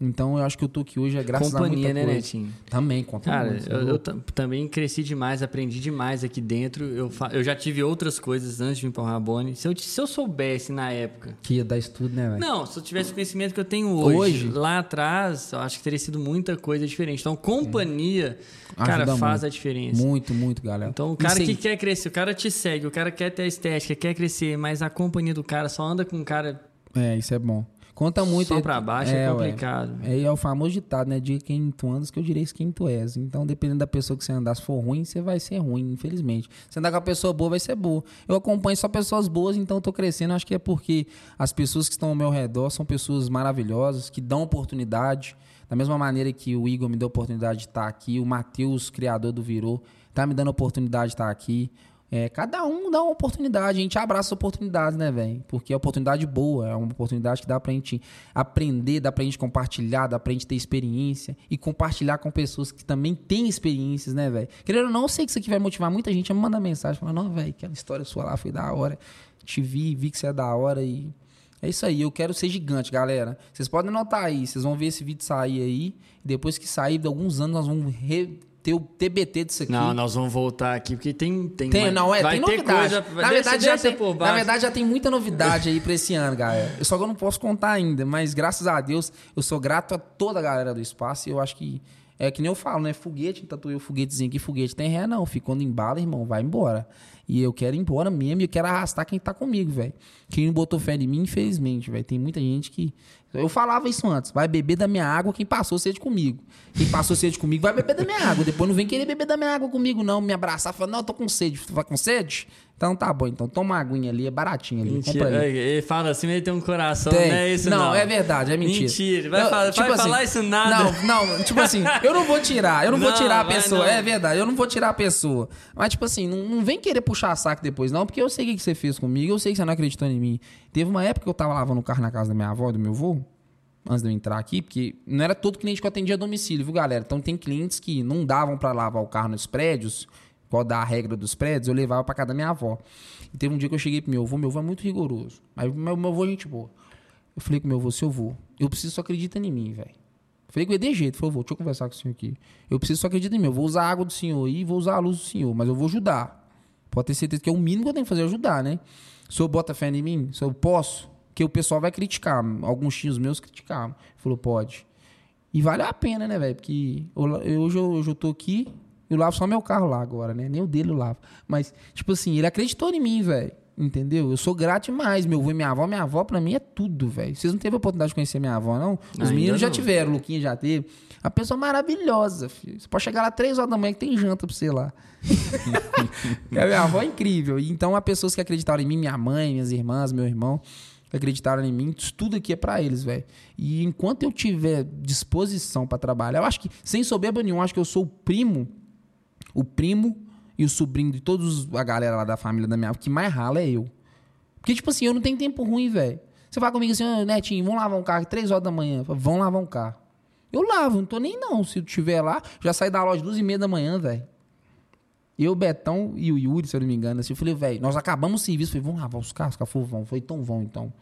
Então eu acho que eu tô aqui hoje é graças Companhia, a muita né, coisa. Netinho? Também, conta Cara, muito, eu, eu também cresci demais, aprendi demais aqui dentro. Eu, eu já tive outras coisas antes de vir para o Rabone. Se eu, se eu soubesse na época... Que ia dar estudo, né, velho? Não, se eu tivesse o conhecimento que eu tenho hoje, hoje, lá atrás, eu acho que teria sido muita coisa diferente. Então, companhia, é. cara, Ajuda faz muito. a diferença. Muito, muito, galera. Então, o cara que quer crescer, o cara te segue, o cara quer ter a estética, quer crescer, mas a companhia do cara só anda com um cara... É, isso é bom. Conta muito. Só pra baixo é, é complicado. É, é o famoso ditado, né? De quem tu andas, que eu direi quem tu és. Então, dependendo da pessoa que você andar, se for ruim, você vai ser ruim, infelizmente. Se andar com a pessoa boa, vai ser boa. Eu acompanho só pessoas boas, então eu tô crescendo. Acho que é porque as pessoas que estão ao meu redor são pessoas maravilhosas, que dão oportunidade. Da mesma maneira que o Igor me deu a oportunidade de estar aqui, o Matheus, criador do Virou, tá me dando a oportunidade de estar aqui. É, cada um dá uma oportunidade, a gente abraça as oportunidades, né, velho? Porque é oportunidade boa, é uma oportunidade que dá pra gente aprender, dá pra gente compartilhar, dá pra gente ter experiência e compartilhar com pessoas que também têm experiências, né, velho? Querendo ou não, eu sei que isso aqui vai motivar muita gente a me mandar mensagem, falando, não, velho, aquela história sua lá foi da hora, te vi, vi que você é da hora e é isso aí, eu quero ser gigante, galera. Vocês podem anotar aí, vocês vão ver esse vídeo sair aí. Depois que sair, de alguns anos, nós vamos re ter o TBT disso aqui. Não, nós vamos voltar aqui, porque tem. Tem, tem não, é, vai tem novidade. Coisa, na, verdade, já tem, na verdade, já tem muita novidade aí pra esse ano, galera. Eu só que eu não posso contar ainda, mas graças a Deus, eu sou grato a toda a galera do espaço e eu acho que. É que nem eu falo, né? Foguete, tatuei o foguetezinho aqui, foguete tem ré, não. Ficou no embalo, irmão, vai embora. E eu quero ir embora mesmo e eu quero arrastar quem tá comigo, velho. Quem não botou fé em mim, infelizmente, velho. Tem muita gente que. Eu falava isso antes. Vai beber da minha água quem passou sede comigo. Quem passou sede comigo vai beber da minha água. Depois não vem querer beber da minha água comigo, não. Me abraçar, falar, não, eu tô com sede. Tu vai com sede? Então tá bom, então toma uma aguinha ali, é baratinho ali. Mentira. Ele fala assim, ele tem um coração, tem. não é isso não. Não, é verdade, é mentira. Mentira, vai, falar, tipo vai assim, falar isso nada. Não, não, tipo assim, eu não vou tirar, eu não, não vou tirar a pessoa, é verdade, eu não vou tirar a pessoa. Mas tipo assim, não, não vem querer puxar saco depois não, porque eu sei o que você fez comigo, eu sei que você não acreditou em mim. Teve uma época que eu tava lavando o carro na casa da minha avó, do meu avô, antes de eu entrar aqui, porque não era todo cliente que eu atendia a domicílio, viu, galera? Então tem clientes que não davam para lavar o carro nos prédios, qual da regra dos prédios, eu levava para casa da minha avó. E teve um dia que eu cheguei pro meu avô, meu avô é muito rigoroso. Mas meu, meu avô é gente boa. Eu falei com meu avô, seu avô, eu preciso só acredita em mim, velho. Falei com ele de jeito, falou, avô, deixa eu conversar com o senhor aqui. Eu preciso só acreditar em mim, eu vou usar a água do senhor aí, vou usar a luz do senhor, mas eu vou ajudar. Pode ter certeza que é o mínimo que eu tenho que fazer, ajudar, né? O senhor bota fé em mim? Se eu posso? Que o pessoal vai criticar. Alguns tios meus criticaram. Falou, pode. E vale a pena, né, velho? Porque hoje eu, hoje eu tô aqui, eu lavo só meu carro lá agora, né? Nem o dele eu lavo. Mas, tipo assim, ele acreditou em mim, velho. Entendeu? Eu sou grato demais. Meu avô e minha avó, minha avó pra mim é tudo, velho. Vocês não teve a oportunidade de conhecer minha avó, não? Os Ainda meninos já tiveram, o Luquinha já teve. A pessoa maravilhosa, filho. Você pode chegar lá três horas da manhã que tem janta pra você lá. a minha avó é incrível. Então, há pessoas que acreditaram em mim, minha mãe, minhas irmãs, meu irmão, que acreditaram em mim, tudo aqui é para eles, velho. E enquanto eu tiver disposição para trabalhar, eu acho que, sem soberba nenhum, acho que eu sou o primo o primo e o sobrinho de todos a galera lá da família da minha que mais rala é eu. Porque, tipo assim, eu não tenho tempo ruim, velho. Você fala comigo assim, oh, Netinho, vamos lavar um carro três horas da manhã. Falo, vão lavar um carro. Eu lavo, não tô nem não. Se eu estiver lá, já saí da loja duas e meia da manhã, velho. Eu, Betão e o Yuri, se eu não me engano, assim, eu falei, velho, nós acabamos o serviço. Falei, vamos lavar os carros? Os caras vão. Falei, então vão, então.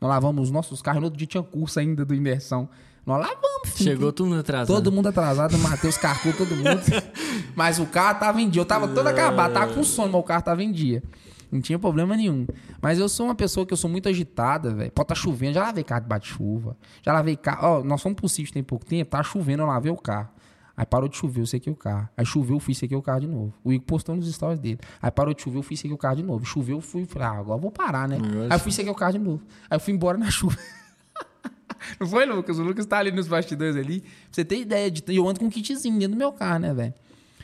Nós lavamos os nossos carros. No outro dia tinha curso ainda do imersão. Nós lavamos, filho. Chegou todo mundo atrasado. Todo mundo atrasado, o Matheus carcou todo mundo. mas o carro tava em dia. Eu tava todo acabado, tava com sono, mas o carro tava em dia. Não tinha problema nenhum. Mas eu sou uma pessoa que eu sou muito agitada, velho. Pode tá chovendo, já lavei carro de bate-chuva. Já lavei carro. Ó, nós fomos pro sítio tem pouco tempo, tá chovendo, eu lavei o carro. Aí parou de chover, eu sequei o carro. Aí choveu, eu fui sequei o carro de novo. O Igor postou nos stories dele. Aí parou de chover, eu fui sequei o carro de novo. Choveu, eu fui, falei, ah, agora vou parar, né? Aí eu fui sequei o carro de novo. Aí eu fui embora na chuva. Não foi, Lucas? O Lucas tá ali nos bastidores ali. Pra você ter ideia de. Eu ando com um kitzinho dentro do meu carro, né, velho?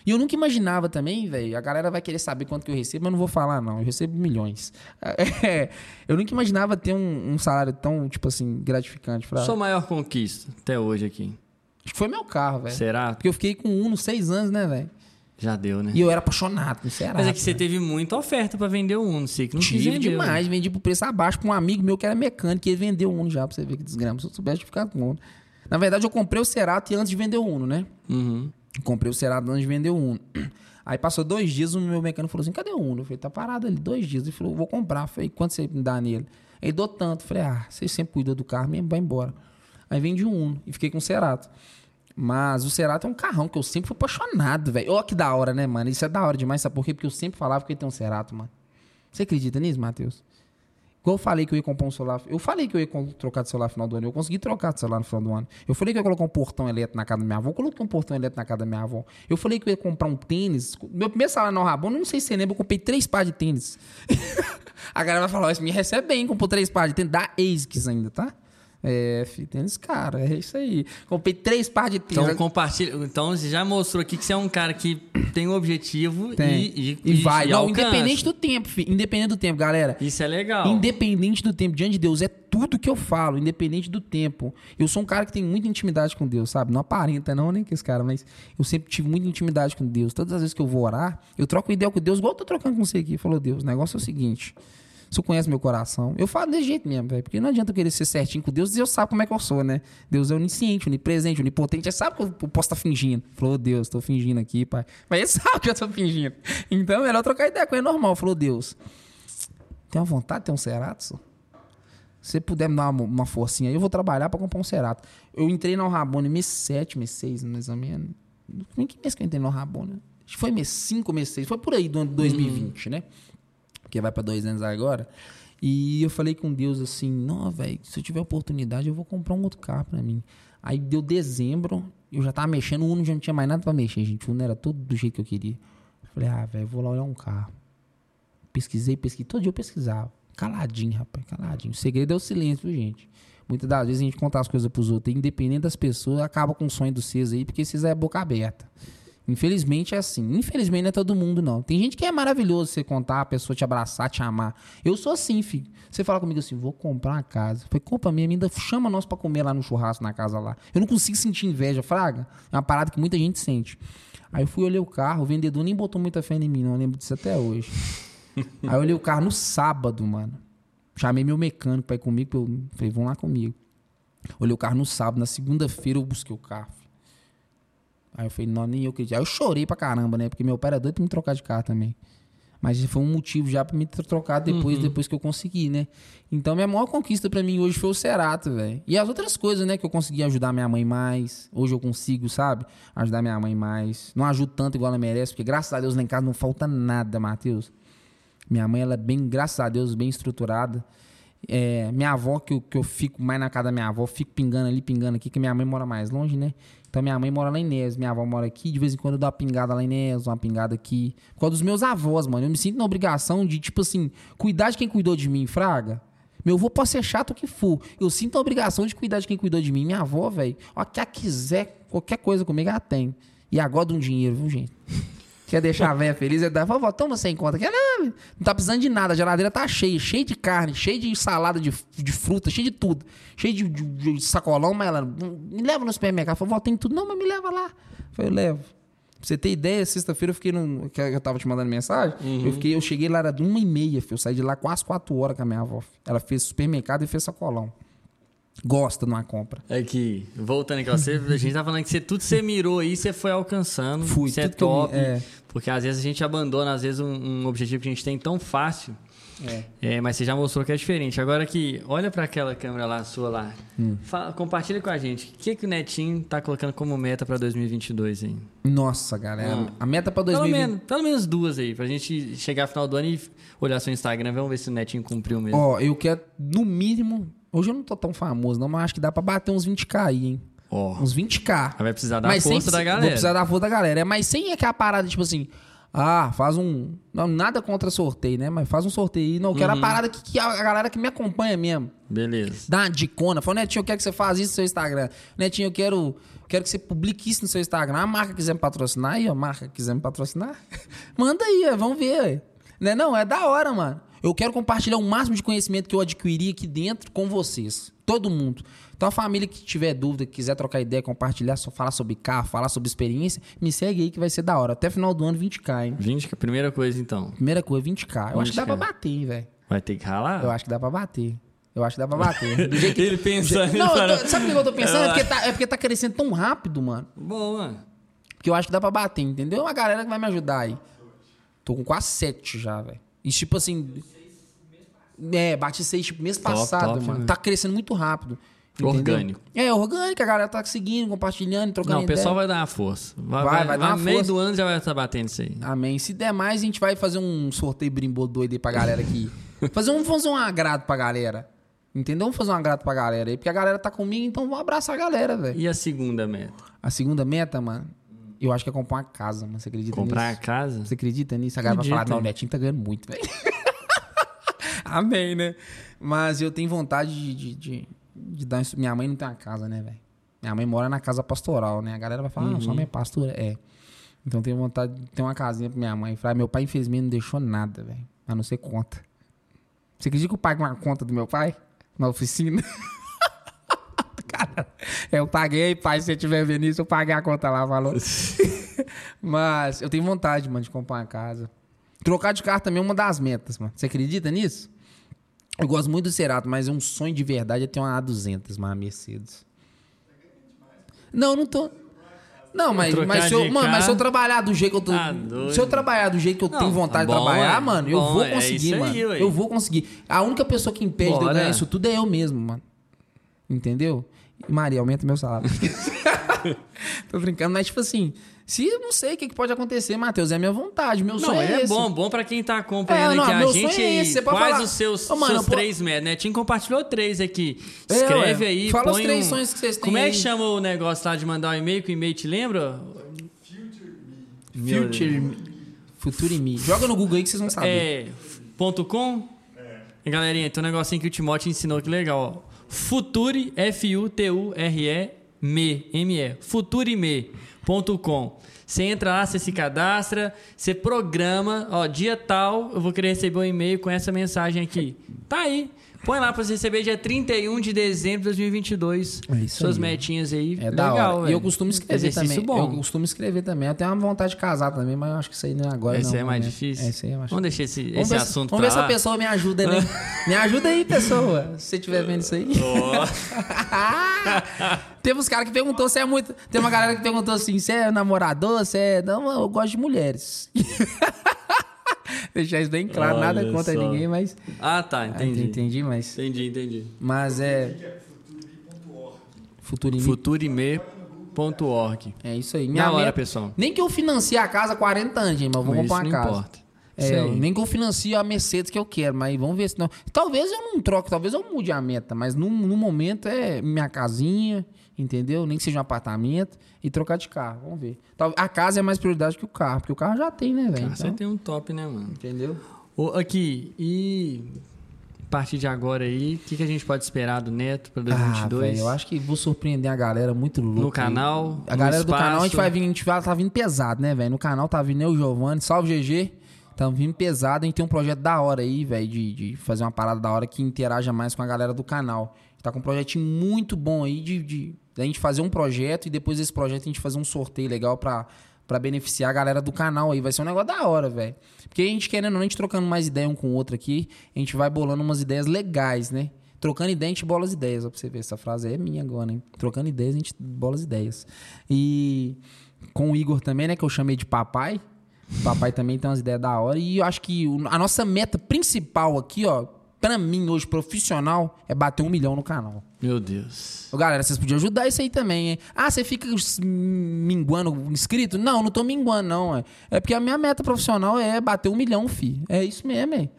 E eu nunca imaginava também, velho. A galera vai querer saber quanto que eu recebo, mas não vou falar, não. Eu recebo milhões. É, eu nunca imaginava ter um, um, salário tão, tipo assim, gratificante. Pra... Sua maior conquista até hoje aqui? Acho que foi meu carro, velho. Será? Porque eu fiquei com um nos seis anos, né, velho? Já deu, né? E eu era apaixonado no Ceará. Mas é que você teve muita oferta para vender o Uno, sei que não Tive quis demais, vendi por preço abaixo pra um amigo meu que era mecânico, e ele vendeu o Uno já, pra você ver que desgrama. Se eu soubesse de ficar com o Uno. Na verdade, eu comprei o Cerato antes de vender o Uno, né? Uhum. Comprei o Cerato antes de vender o Uno. Aí passou dois dias, o meu mecânico falou assim: cadê o Uno? Eu falei, tá parado ali, dois dias. Ele falou, vou comprar. Eu falei, quanto você me dá nele? Ele dou tanto. Eu falei, ah, você sempre cuida do carro mesmo, vai embora. Aí vendi um Uno e fiquei com o Cerato. Mas o Cerato é um carrão que eu sempre fui apaixonado, velho. Olha que da hora, né, mano? Isso é da hora demais, sabe por quê? Porque eu sempre falava que ele tem um Cerato, mano. Você acredita nisso, Matheus? Igual eu falei que eu ia comprar um celular. Eu falei que eu ia trocar de celular no final do ano. Eu consegui trocar de celular no final do ano. Eu falei que eu ia colocar um portão elétrico na casa da minha avó. Eu coloquei um portão elétrico na casa da minha avó. Eu falei que eu ia comprar um tênis. Meu primeiro salário no Rabão, não sei se você lembra, eu comprei três pares de tênis. a galera vai falar, isso me recebe bem, comprou três pares de tênis da ASICS ainda, tá? É, tênis cara, é isso aí. Comprei três par de tênis. Então compartilha. Então você já mostrou aqui que você é um cara que tem um objetivo tem. E, e, e, vai. E Não, independente do tempo, filho. Independente do tempo, galera. Isso é legal. Independente do tempo, diante de Deus, é tudo que eu falo, independente do tempo. Eu sou um cara que tem muita intimidade com Deus, sabe? Não aparenta, não, nem que esse cara, mas eu sempre tive muita intimidade com Deus. Todas as vezes que eu vou orar, eu troco ideia com Deus, igual eu tô trocando com você aqui. Falou, Deus, o negócio é o seguinte. Você conhece meu coração. Eu falo desse jeito mesmo, velho. Porque não adianta eu querer ser certinho com Deus. Deus sabe como é que eu sou, né? Deus é onisciente, onipresente, onipotente. Ele sabe que eu posso estar tá fingindo. Falou, Deus, estou fingindo aqui, pai. Mas ele sabe que eu estou fingindo. Então é melhor trocar ideia com ele normal. Falou, Deus, tem uma vontade de ter um Cerato? Se você puder me dar uma, uma forcinha aí, eu vou trabalhar para comprar um Cerato. Eu entrei no Rabone mês 7, mês 6, mais ou menos. Em que mês que eu entrei no Rabone? Acho que foi mês 5, mês 6. Foi por aí do ano 2020, hum. né? Porque vai para dois anos agora. E eu falei com Deus assim: não, velho, se eu tiver oportunidade, eu vou comprar um outro carro para mim. Aí deu dezembro, eu já tava mexendo, o Uno já não tinha mais nada para mexer, gente. O Uno era todo do jeito que eu queria. Falei: ah, velho, vou lá olhar um carro. Pesquisei, pesquisei. Todo dia eu pesquisava. Caladinho, rapaz, caladinho. O segredo é o silêncio, gente? Muitas das vezes a gente contar as coisas pros outros, independente das pessoas, acaba com o sonho dos seus aí, porque vocês é boca aberta. Infelizmente é assim. Infelizmente não é todo mundo, não. Tem gente que é maravilhoso você contar, a pessoa te abraçar, te amar. Eu sou assim, filho. Você fala comigo assim, vou comprar uma casa. Foi compra minha, ainda chama nós para comer lá no churrasco na casa lá. Eu não consigo sentir inveja, fraga. É uma parada que muita gente sente. Aí eu fui olhar o carro, o vendedor nem botou muita fé em mim, não. Eu lembro disso até hoje. Aí eu olhei o carro no sábado, mano. Chamei meu mecânico pra ir comigo, eu falei, vão lá comigo. Olhei o carro no sábado, na segunda-feira eu busquei o carro. Aí eu falei, não, nem eu acredito. Aí eu chorei pra caramba, né? Porque meu pai era doido pra me trocar de carro também. Mas foi um motivo já pra me trocar depois, uhum. depois que eu consegui, né? Então, minha maior conquista para mim hoje foi o Cerato, velho. E as outras coisas, né? Que eu consegui ajudar minha mãe mais. Hoje eu consigo, sabe? Ajudar minha mãe mais. Não ajudo tanto igual ela merece, porque graças a Deus lá em casa não falta nada, Matheus. Minha mãe, ela é bem, graças a Deus, bem estruturada. É, minha avó, que eu, que eu fico mais na casa da minha avó, fico pingando ali, pingando aqui, que minha mãe mora mais longe, né? Então minha mãe mora lá em Inés, minha avó mora aqui, de vez em quando eu dou uma pingada lá em Inés, uma pingada aqui. Por causa dos meus avós, mano. Eu me sinto na obrigação de, tipo assim, cuidar de quem cuidou de mim, fraga. Meu avô pode ser chato o que for. Eu sinto a obrigação de cuidar de quem cuidou de mim. Minha avó, velho, ó, que ela quiser qualquer coisa comigo, ela tem. E agora de um dinheiro, viu, gente? Quer deixar a velha feliz? Ele vovó, toma sem conta. Quer, não, não tá precisando de nada. A geladeira tá cheia, cheia de carne, cheia de salada de, de fruta, cheia de tudo. Cheia de, de, de sacolão, mas ela me leva no supermercado. Vovó, tem tudo. Não, mas me leva lá. Eu falei, eu levo. Pra você ter ideia, sexta-feira eu fiquei no. Que eu tava te mandando mensagem. Uhum. Eu, fiquei, eu cheguei lá, era de uma e meia, filho. Eu saí de lá quase quatro horas com a minha avó. Ela fez supermercado e fez sacolão gosta de uma compra. É que, voltando aqui, você, a gente tá falando que você, tudo você mirou aí, você foi alcançando. Fui, isso é top. é. Porque às vezes a gente abandona, às vezes, um, um objetivo que a gente tem tão fácil. É. é. mas você já mostrou que é diferente. Agora que olha para aquela câmera lá sua lá, hum. fala, compartilha com a gente. O que que o Netinho tá colocando como meta para 2022 aí? Nossa, galera, a meta para 2022 pelo menos, pelo menos duas aí, pra gente chegar ao final do ano e olhar seu Instagram, vamos ver se o Netinho cumpriu mesmo. Ó, eu quero no mínimo, hoje eu não tô tão famoso não, mas acho que dá para bater uns 20k aí, hein? Oh. Uns 20k. Vai precisar da mas força sem, da galera. Vai precisar da força da galera. É, mas sem aquela parada, tipo assim, Ah, faz um. Não, nada contra sorteio, né? Mas faz um sorteio aí. Não, eu quero a parada que, que a galera que me acompanha mesmo. Beleza. Dá uma dicona. Fala, Netinho, eu quero que você faça isso no seu Instagram. Netinho, eu quero, quero que você publique isso no seu Instagram. A marca quiser me patrocinar aí, a marca quiser me patrocinar, manda aí, ó, vamos ver. Né? Não, é da hora, mano. Eu quero compartilhar o máximo de conhecimento que eu adquiri aqui dentro com vocês. Todo mundo. Então a família que tiver dúvida, que quiser trocar ideia, compartilhar, só falar sobre carro, falar sobre experiência, me segue aí que vai ser da hora. Até final do ano, 20k, hein? 20k, primeira coisa então. Primeira coisa, 20k. Eu 20K. acho que dá pra bater, hein, velho. Vai ter que ralar? Eu acho que dá pra bater. Eu acho que dá pra bater. Do jeito que... Ele pensando. Não, tô... sabe o que eu tô pensando? É porque, tá, é porque tá crescendo tão rápido, mano. Bom, mano. Que eu acho que dá pra bater, entendeu? Uma galera que vai me ajudar aí. Tô com quase 7 já, velho. E tipo assim. É, bate 6 tipo, mês top, passado, top, mano. Né? Tá crescendo muito rápido. Entendeu? Orgânico. É, orgânico, a galera tá seguindo, compartilhando, trocando Não, o pessoal vai dar uma força. Vai, vai, vai, vai dar uma meio do ano já vai estar batendo isso aí. Amém. Se der mais, a gente vai fazer um sorteio brimbô doido aí pra galera aqui. fazer um, fazer um agrado pra galera. Entendeu? Vamos fazer um agrado pra galera aí. Porque a galera tá comigo, então vamos abraçar a galera, velho. E a segunda meta? A segunda meta, mano, eu acho que é comprar uma casa, mano. Você acredita comprar nisso? Comprar a casa? Você acredita nisso? A galera vai falar, não, o Netinho tá ganhando muito, velho. Amém, né? Mas eu tenho vontade de, de, de, de dar isso. Minha mãe não tem uma casa, né, velho? Minha mãe mora na casa pastoral, né? A galera vai falar, uhum. ah, sua mãe é pastora. É. Então eu tenho vontade de ter uma casinha pra minha mãe. Falei, meu pai, infelizmente, não deixou nada, velho. A não ser conta. Você acredita que eu pago uma conta do meu pai? Na oficina? Cara, eu paguei, pai, se você estiver vendo isso, eu paguei a conta lá, falou. Mas eu tenho vontade, mano, de comprar uma casa. Trocar de carro também é uma das metas, mano. Você acredita nisso? Eu gosto muito do Cerato, mas é um sonho de verdade é ter uma A200, uma Mercedes. Não, não tô. Não, mas, mas, se eu, mano, mas se eu trabalhar do jeito que eu tô. Ah, se eu trabalhar do jeito que eu não, tenho vontade tá bom, de trabalhar, é, mano, eu bom, vou é conseguir, é mano. Aí, eu vou conseguir. A única pessoa que impede Bora. de eu ganhar isso tudo é eu mesmo, mano. Entendeu? E Maria, aumenta meu salário. tô brincando, mas tipo assim, se eu não sei o que, que pode acontecer, Matheus, é minha vontade, meu não, sonho é, é bom, bom pra quem tá acompanhando é, não, aqui a gente. É esse, quais falar... os seus, Ô, mano, seus três metas, né? Tim compartilhou três aqui. É, Escreve aí, Fala põe os três um... sonhos que vocês têm Como é que chama o negócio lá de mandar um e-mail, que o e-mail te lembra? Future Me. Future Me. Joga no Google aí que vocês vão saber. É, ponto .com? É. Galerinha, tem um negocinho que o Timóteo ensinou que legal, ó. Future, F-U-T-U-R-E, me, M-E. Futureme.com. Você entra lá, você se cadastra, você programa, ó, dia tal, eu vou querer receber um e-mail com essa mensagem aqui. Tá aí. Põe lá pra você receber dia 31 de dezembro de 2022. É isso Suas aí. metinhas aí. É Legal, da hora. E eu costumo escrever Exercício também. Bom. Eu costumo escrever também. Eu tenho uma vontade de casar também, mas eu acho que isso aí não é agora. Esse não, é mais difícil? É, esse aí eu acho. Vamos deixar esse, vamos esse assunto Vamos ver lá. se a pessoa me ajuda, né? me ajuda aí, pessoa. Se você estiver vendo isso aí. Oh. Teve uns caras que perguntou se é muito. Tem uma galera que perguntou assim: se é namorador, se é. Não, eu gosto de mulheres. Deixar isso bem claro, Olha nada contra só. ninguém, mas. Ah, tá, entendi. Ah, entendi, mas. Entendi, entendi. Mas é. Futurime. Futurime.org. É isso aí. Minha hora, pessoal. Nem que eu financie a casa há 40 anos, gente, mas eu vou mas comprar uma casa. Importa. É, nem que eu financie a Mercedes que eu quero, mas vamos ver se não. Talvez eu não troque, talvez eu mude a meta, mas no, no momento é minha casinha, entendeu? Nem que seja um apartamento e trocar de carro. Vamos ver. A casa é mais prioridade que o carro, porque o carro já tem, né, velho? Então, você tem um top, né, mano? Entendeu? Ô, aqui, e a partir de agora aí, o que, que a gente pode esperar do Neto para 2022? Ah, véio, eu acho que vou surpreender a galera muito louca. No canal, A galera do canal, a gente vai vir, a gente vai, tá vindo pesado, né, velho? No canal tá vindo eu, Giovanni, salve GG. Estamos vindo pesado, a gente tem um projeto da hora aí, velho, de, de fazer uma parada da hora que interaja mais com a galera do canal. Tá com um projetinho muito bom aí de, de, de a gente fazer um projeto e depois desse projeto a gente fazer um sorteio legal pra, pra beneficiar a galera do canal aí. Vai ser um negócio da hora, velho. Porque a gente querendo, a gente trocando mais ideia um com o outro aqui, a gente vai bolando umas ideias legais, né? Trocando ideia, a gente bola as ideias. Ó, pra você ver, essa frase é minha agora, hein? Trocando ideias, a gente bola as ideias. E com o Igor também, né? Que eu chamei de papai. Papai também tem umas ideias da hora. E eu acho que a nossa meta principal aqui, ó, pra mim, hoje, profissional, é bater um milhão no canal. Meu Deus. Ô, galera, vocês podiam ajudar isso aí também, hein? Ah, você fica minguando inscrito? Não, não tô minguando, não. É, é porque a minha meta profissional é bater um milhão, fi. É isso mesmo, hein?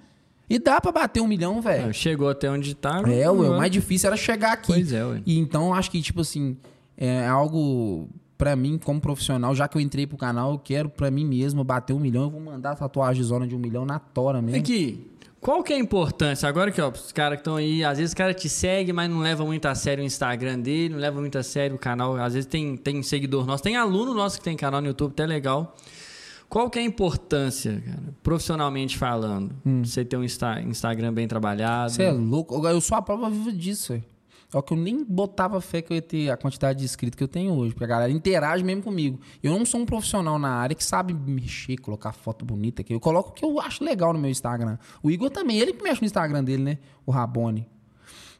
E dá pra bater um milhão, velho. É, chegou até onde tá. É, ué, o mais difícil era chegar aqui. Pois é, ué. E então, acho que, tipo assim, é algo pra mim, como profissional, já que eu entrei pro canal, eu quero pra mim mesmo bater um milhão. Eu vou mandar a tatuagem zona de um milhão na tora mesmo. Aqui, qual que é a importância? Agora que, ó, os caras que estão aí, às vezes o cara te segue, mas não leva muito a sério o Instagram dele, não leva muito a sério o canal. Às vezes tem, tem seguidor nosso, tem aluno nosso que tem canal no YouTube, até legal. Qual que é a importância, cara, profissionalmente falando, hum. você ter um Insta Instagram bem trabalhado? Você é louco? Eu sou a prova viva disso, velho. Só que eu nem botava fé que eu ia ter a quantidade de inscritos que eu tenho hoje, porque a galera interage mesmo comigo. Eu não sou um profissional na área que sabe mexer, colocar foto bonita aqui. Eu coloco o que eu acho legal no meu Instagram. O Igor também, ele que mexe no Instagram dele, né? O Rabone.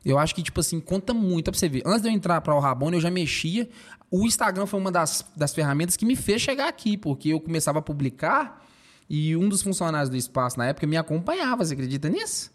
Eu acho que, tipo assim, conta muito pra você ver. Antes de eu entrar para o Rabone, eu já mexia. O Instagram foi uma das, das ferramentas que me fez chegar aqui, porque eu começava a publicar e um dos funcionários do espaço na época me acompanhava. Você acredita nisso?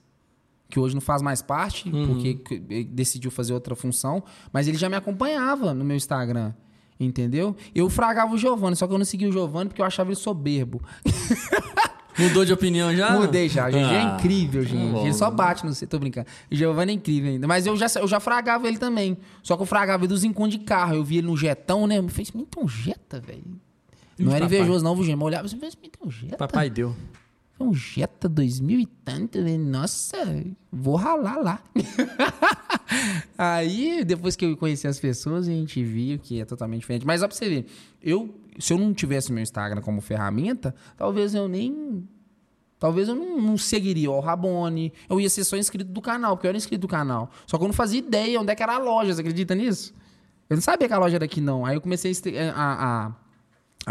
Que hoje não faz mais parte, uhum. porque decidiu fazer outra função, mas ele já me acompanhava no meu Instagram. Entendeu? Eu fragava o Giovanni, só que eu não segui o Giovanni porque eu achava ele soberbo. Mudou de opinião já? Mudei já. O GG é ah, é incrível, tá gente. Ele só bate no tô brincando. O Giovanni é incrível ainda. Mas eu já, eu já fragava ele também. Só que eu fragava ele dos encontros de carro. Eu vi ele no jetão, né? Me fez, então jeta, velho. Não era papai. invejoso, não, Gema. Eu olhava e fez, então jeta. Papai deu. Um Jetta 2000 e tanto, né? Nossa, vou ralar lá. Aí, depois que eu conheci as pessoas, a gente viu que é totalmente diferente. Mas ó pra você ver, eu, se eu não tivesse meu Instagram como ferramenta, talvez eu nem. Talvez eu não, não seguiria o Rabone. Eu ia ser só inscrito do canal, porque eu era inscrito do canal. Só que eu não fazia ideia onde é que era a loja, você acredita nisso? Eu não sabia que a loja era aqui, não. Aí eu comecei a, a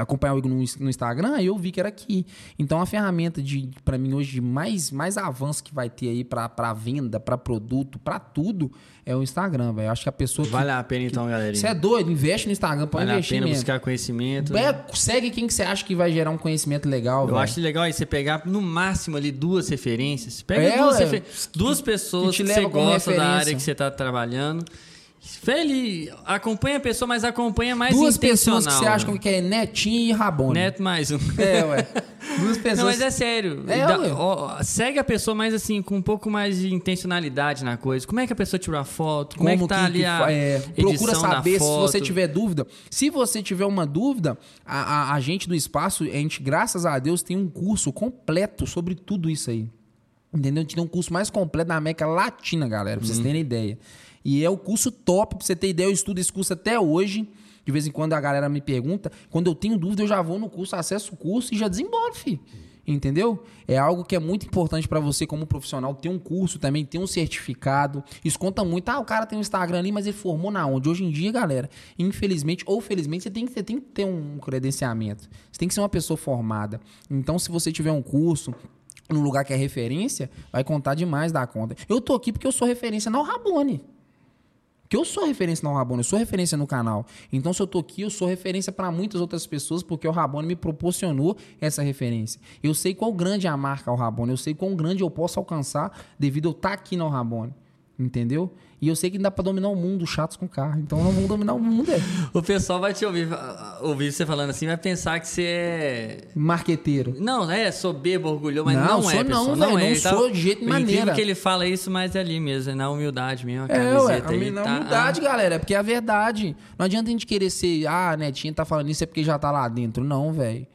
acompanhar o Igor no, no Instagram, aí eu vi que era aqui. Então a ferramenta de para mim hoje de mais mais avanço que vai ter aí para venda, para produto, para tudo é o Instagram, velho. Acho que a pessoa Vale que, a pena então, galerinha. Você é doido, investe no Instagram, pode vale investir Vale a pena buscar conhecimento. É, segue quem que você acha que vai gerar um conhecimento legal, Eu véio. acho legal aí você pegar no máximo ali duas referências. Pega é, duas, refer... duas pessoas que, que, que você gosta da área que você tá trabalhando Feli, acompanha a pessoa, mas acompanha mais Duas pessoas que você acha que é Netinho e Rabone. Neto mais um. É, ué. Duas pessoas. Não, mas é sério. É, da, ó, segue a pessoa mais assim, com um pouco mais de intencionalidade na coisa. Como é que a pessoa tirou a foto? Como, Como é que tá que, ali a é, Procura saber se você tiver dúvida. Se você tiver uma dúvida, a, a, a gente do espaço, a gente, graças a Deus, tem um curso completo sobre tudo isso aí. Entendeu? A gente tem um curso mais completo na América Latina, galera, pra vocês uhum. terem ideia. E é o curso top, pra você ter ideia, eu estudo esse curso até hoje. De vez em quando a galera me pergunta. Quando eu tenho dúvida, eu já vou no curso, acesso o curso e já desembolo, filho. Entendeu? É algo que é muito importante para você como profissional ter um curso também, ter um certificado. Isso conta muito. Ah, o cara tem um Instagram ali, mas ele formou na onde? Hoje em dia, galera, infelizmente ou felizmente, você tem que, você tem que ter um credenciamento. Você tem que ser uma pessoa formada. Então, se você tiver um curso, num lugar que é referência, vai contar demais da conta. Eu tô aqui porque eu sou referência na Rabone. Que eu sou referência no Rabone, eu sou referência no canal. Então, se eu tô aqui, eu sou referência para muitas outras pessoas, porque o Rabone me proporcionou essa referência. Eu sei qual grande é a marca o Rabone, eu sei quão grande eu posso alcançar devido a eu estar tá aqui no Rabone. Entendeu? E eu sei que dá pra dominar o mundo, chatos com carro. Então não vamos dominar o mundo, é. O pessoal vai te ouvir, ouvir você falando assim, vai pensar que você é. Marqueteiro. Não, é soberbo, orgulhoso, mas não, não é, pessoal. Não, não, não é. Não tá sou de jeito maneira. que ele fala isso, mas é ali mesmo, é na humildade mesmo. A é, ué, aí, na tá, humildade, ah. galera, é porque é a verdade. Não adianta a gente querer ser, ah, netinha tá falando isso é porque já tá lá dentro. Não, velho.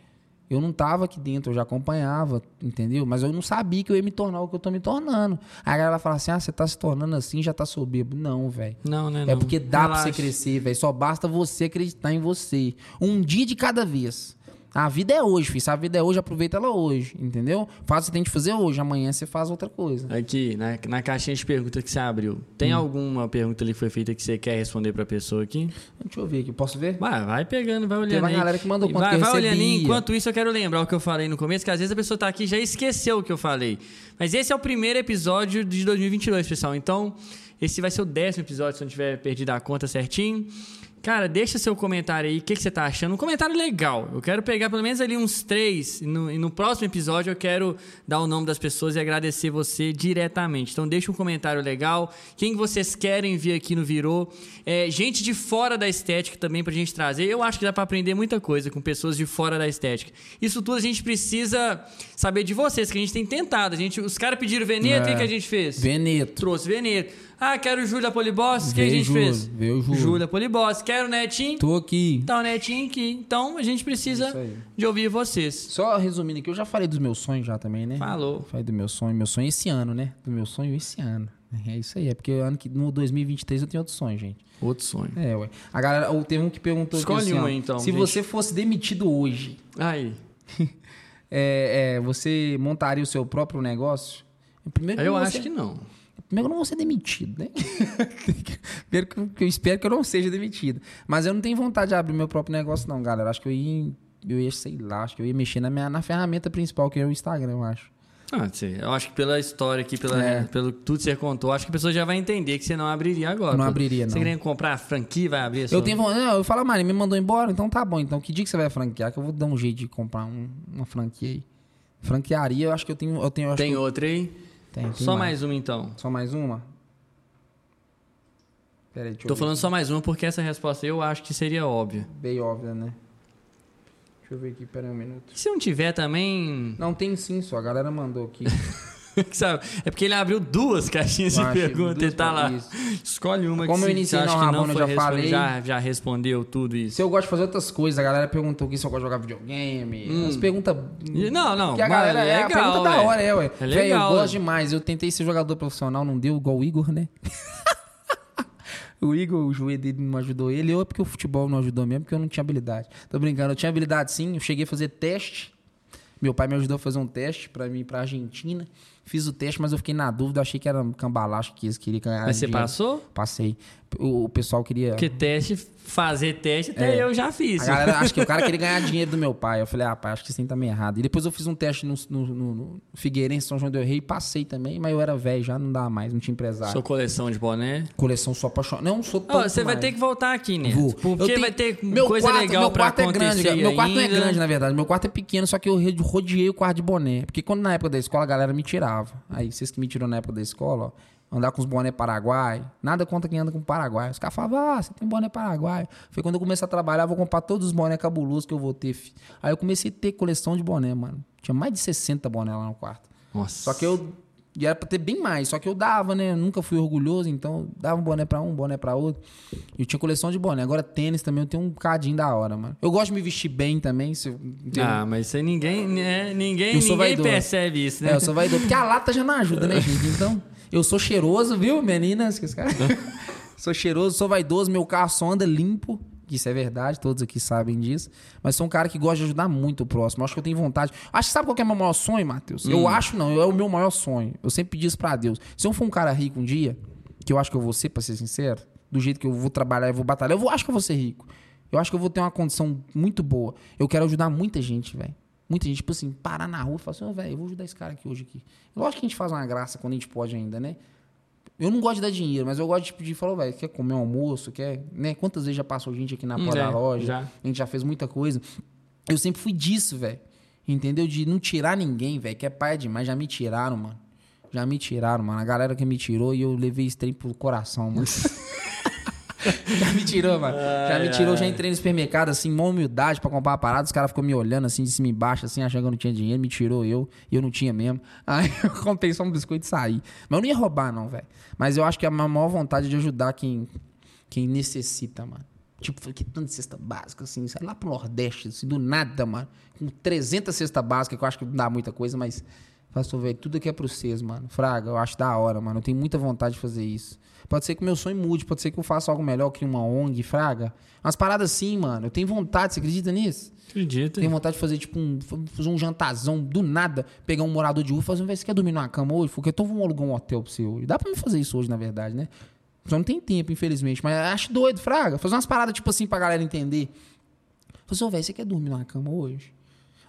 Eu não estava aqui dentro, eu já acompanhava, entendeu? Mas eu não sabia que eu ia me tornar o que eu tô me tornando. Aí a galera fala assim: ah, você tá se tornando assim, já tá soberbo. Não, velho. Não, né? É porque dá pra você crescer, velho. Só basta você acreditar em você. Um dia de cada vez. A vida é hoje, filho. Se a vida é hoje, aproveita ela hoje, entendeu? Faz o que você tem que fazer hoje, amanhã você faz outra coisa. Aqui, na, na caixinha de perguntas que você abriu, tem hum. alguma pergunta ali que foi feita que você quer responder pra pessoa aqui? Deixa eu ver aqui, posso ver? Vai, vai pegando, vai olhando. Tem uma aí. galera que mandou quanto vai, que vai olhando. Enquanto isso, eu quero lembrar o que eu falei no começo, que às vezes a pessoa tá aqui e já esqueceu o que eu falei. Mas esse é o primeiro episódio de 2022, pessoal. Então, esse vai ser o décimo episódio, se eu não tiver perdido a conta certinho. Cara, deixa seu comentário aí, o que, que, você tá achando? Um comentário legal. Eu quero pegar pelo menos ali uns três. E no, e no, próximo episódio eu quero dar o nome das pessoas e agradecer você diretamente. Então deixa um comentário legal. Quem vocês querem vir aqui no Virou? É, gente de fora da estética também pra gente trazer. Eu acho que dá pra aprender muita coisa com pessoas de fora da estética. Isso tudo a gente precisa saber de vocês, que a gente tem tentado. A gente, os caras pediram Veneto, o é. que, que a gente fez? Veneto. Trouxe Veneto. Ah, quero da Poliboss. O que a gente Júlio, fez? veio. Júlio da Poliboss. Quero o Netinho. Tô aqui. Tá o Netinho aqui. Então a gente precisa aí. de ouvir vocês. Só resumindo aqui, eu já falei dos meus sonhos já também, né? Falou. Falei do meu sonho. Meu sonho esse ano, né? Do meu sonho esse ano. É isso aí. É porque ano que, no 2023 eu tenho outro sonho, gente. Outro sonho. É, ué. A galera, teve um que perguntou Escolhe assim, um aí, então, Se gente. você fosse demitido hoje, Aí. é, é, você montaria o seu próprio negócio? Primeiro Eu vou acho que não. Primeiro eu não vou ser demitido, né? Primeiro que eu- espero que eu não seja demitido. Mas eu não tenho vontade de abrir meu próprio negócio, não, galera. Acho que eu ia, eu ia sei lá, acho que eu ia mexer na, minha, na ferramenta principal, que é o Instagram, eu acho. Ah, sim. Eu acho que pela história aqui, pela, É. pelo tudo que você contou, acho que a pessoa já vai entender que você não abriria agora. Não abriria, Você não. querendo comprar a franquia, vai abrir a sua... Eu tenho vontade. Não, eu falo, Mari, me mandou embora, então tá bom. Então que dia que você vai franquear? Que eu vou dar um jeito de comprar um- uma franquia aí. Franquearia, eu acho que eu tenho. Eu tenho eu Tem outra aí? Tem, tem Só mais uma, então. Só mais uma? Pera aí, deixa Tô eu ver falando aqui. só mais uma porque essa resposta eu acho que seria óbvia. Bem óbvia, né? Deixa eu ver aqui, pera aí um minuto. E se não tiver também... Não, tem sim, só. A galera mandou aqui. É porque ele abriu duas caixinhas de Eu perguntas e tá lá. isso. Escolhe uma Como que eu iniciei no que não Rabona, foi já falei. Já, já respondeu tudo isso. Se eu gosto de fazer outras coisas, a galera perguntou aqui se eu gosto de jogar videogame. Umas perguntas. E- Não, não. Que a galera é, a legal, pergunta da velho. hora, é, ué. É Véi, eu legal, gosto demais. Eu tentei ser jogador profissional, não deu igual o Igor, né? o Igor, o joelho dele não ajudou ele. Eu é porque o futebol não ajudou mesmo, porque eu não tinha habilidade. Tô brincando, eu tinha habilidade sim. Eu cheguei a fazer teste. Meu pai me ajudou a fazer um teste pra mim ir pra Argentina. Fiz o teste, mas eu fiquei na dúvida. Achei que era um cambalacho que eles queriam ganhar. Mas você dinheiro. passou? Passei. O, o pessoal queria. Porque teste, fazer teste, até É. eu já fiz. A galera, acho que o cara queria ganhar dinheiro do meu pai. Eu falei, ah, pai, acho que isso aí tá meio errado. E depois eu fiz um teste no, no, no- no Figueirense, São João del Rei, e passei também, mas eu era velho, já não dava mais, não tinha empresário. Sua coleção de boné. Coleção só apaixonado. Não, sou Ó, tanto você vai mais. ter que voltar aqui, Neto. Vou. Porque vai ter meu coisa quarto, legal meu pra quarto acontecer é grande, cara. Meu quarto não é ainda. grande, na verdade. Meu quarto é pequeno, só que eu ro- rodeei o quarto de boné. Porque quando na época da escola a galera me tirava. Aí vocês que me tirou na época da escola, ó. Andar com os boné paraguai. Nada contra quem anda com paraguai. Os caras falavam, ah, você tem boné paraguai. Foi quando eu comecei a trabalhar, vou comprar todos os boné cabulosos que eu vou ter. fi. Aí eu comecei a ter coleção de boné, mano. Tinha mais de 60 boné lá no quarto. Nossa. Só que eu. E era pra ter bem mais, só que eu dava, né? Eu nunca fui orgulhoso, então dava um boné pra um, boné pra outro. Eu tinha coleção de boné. Agora tênis também eu tenho um cadinho da hora, mano. Eu gosto de me vestir bem também. Se eu, entendeu? Ah, mas isso aí ninguém, né, ninguém, ninguém vaidoso. percebe isso, né? É, eu sou vaidoso. Porque a lata já não ajuda, né, gente? Então, eu sou cheiroso, viu, meninas? Que cara- sou cheiroso, sou vaidoso, meu carro só anda limpo. Isso é verdade, todos aqui sabem disso. Mas sou um cara que gosta de ajudar muito o próximo. Acho que eu tenho vontade. Acho que sabe qual que é o meu maior sonho, Matheus? Eu acho não, é o meu maior sonho. Eu sempre pedi isso pra Deus. Se eu for um cara rico um dia, que eu acho que eu vou ser, pra ser sincero, do jeito que eu vou trabalhar e vou batalhar, eu vou, acho que eu vou ser rico. Eu acho que eu vou ter uma condição muito boa. Eu quero ajudar muita gente, velho. Muita gente, tipo assim, parar na rua e falar assim, ô, velho, eu vou ajudar esse cara aqui hoje aqui. Lógico que a gente faz uma graça quando a gente pode ainda, né? Eu não gosto de dar dinheiro, mas eu gosto tipo, de falar, velho, quer comer um almoço, quer, né? Quantas vezes já passou gente aqui na porta é, da loja? já. A gente já fez muita coisa. Eu sempre fui disso, velho. Entendeu? De não tirar ninguém, velho, que é pai demais. Já me tiraram, mano. Já me tiraram, mano. A galera que me tirou e eu levei esse trem pro coração, mano. já me tirou, mano. Já me tirou, já entrei no supermercado, assim, mó humildade pra comprar a parada. Os caras ficam me olhando, assim, de cima e baixo, assim, achando que eu não tinha dinheiro. Me tirou eu, e eu não tinha mesmo. Aí eu comprei só um biscoito e saí. Mas eu não ia roubar, não, velho. Mas eu acho que a minha maior vontade é de ajudar quem, quem necessita, mano. Tipo, que tanto de cesta básica, assim, sei lá pro Nordeste, assim, do nada, mano. Com 300 cesta básica, que eu acho que não dá muita coisa, mas... Pastor, velho, tudo aqui é pro vocês, mano. Fraga, eu acho da hora, mano. Eu tenho muita vontade de fazer isso. Pode ser que o meu sonho mude, pode ser que eu faça algo melhor, crie uma ONG, fraga. Umas paradas assim, mano. Eu tenho vontade, você acredita nisso? Acredita? Tenho vontade de fazer, tipo, um, fazer um jantazão do nada, pegar um morador de rua e fazer, velho, você quer dormir numa cama hoje? Porque então vamos alugar um hotel pra você hoje. Dá pra me fazer isso hoje, na verdade, né? Só não tem tempo, infelizmente. Mas acho doido, fraga. Fazer umas paradas, tipo assim, pra galera entender. Fazer, assim, velho, você quer dormir numa cama hoje?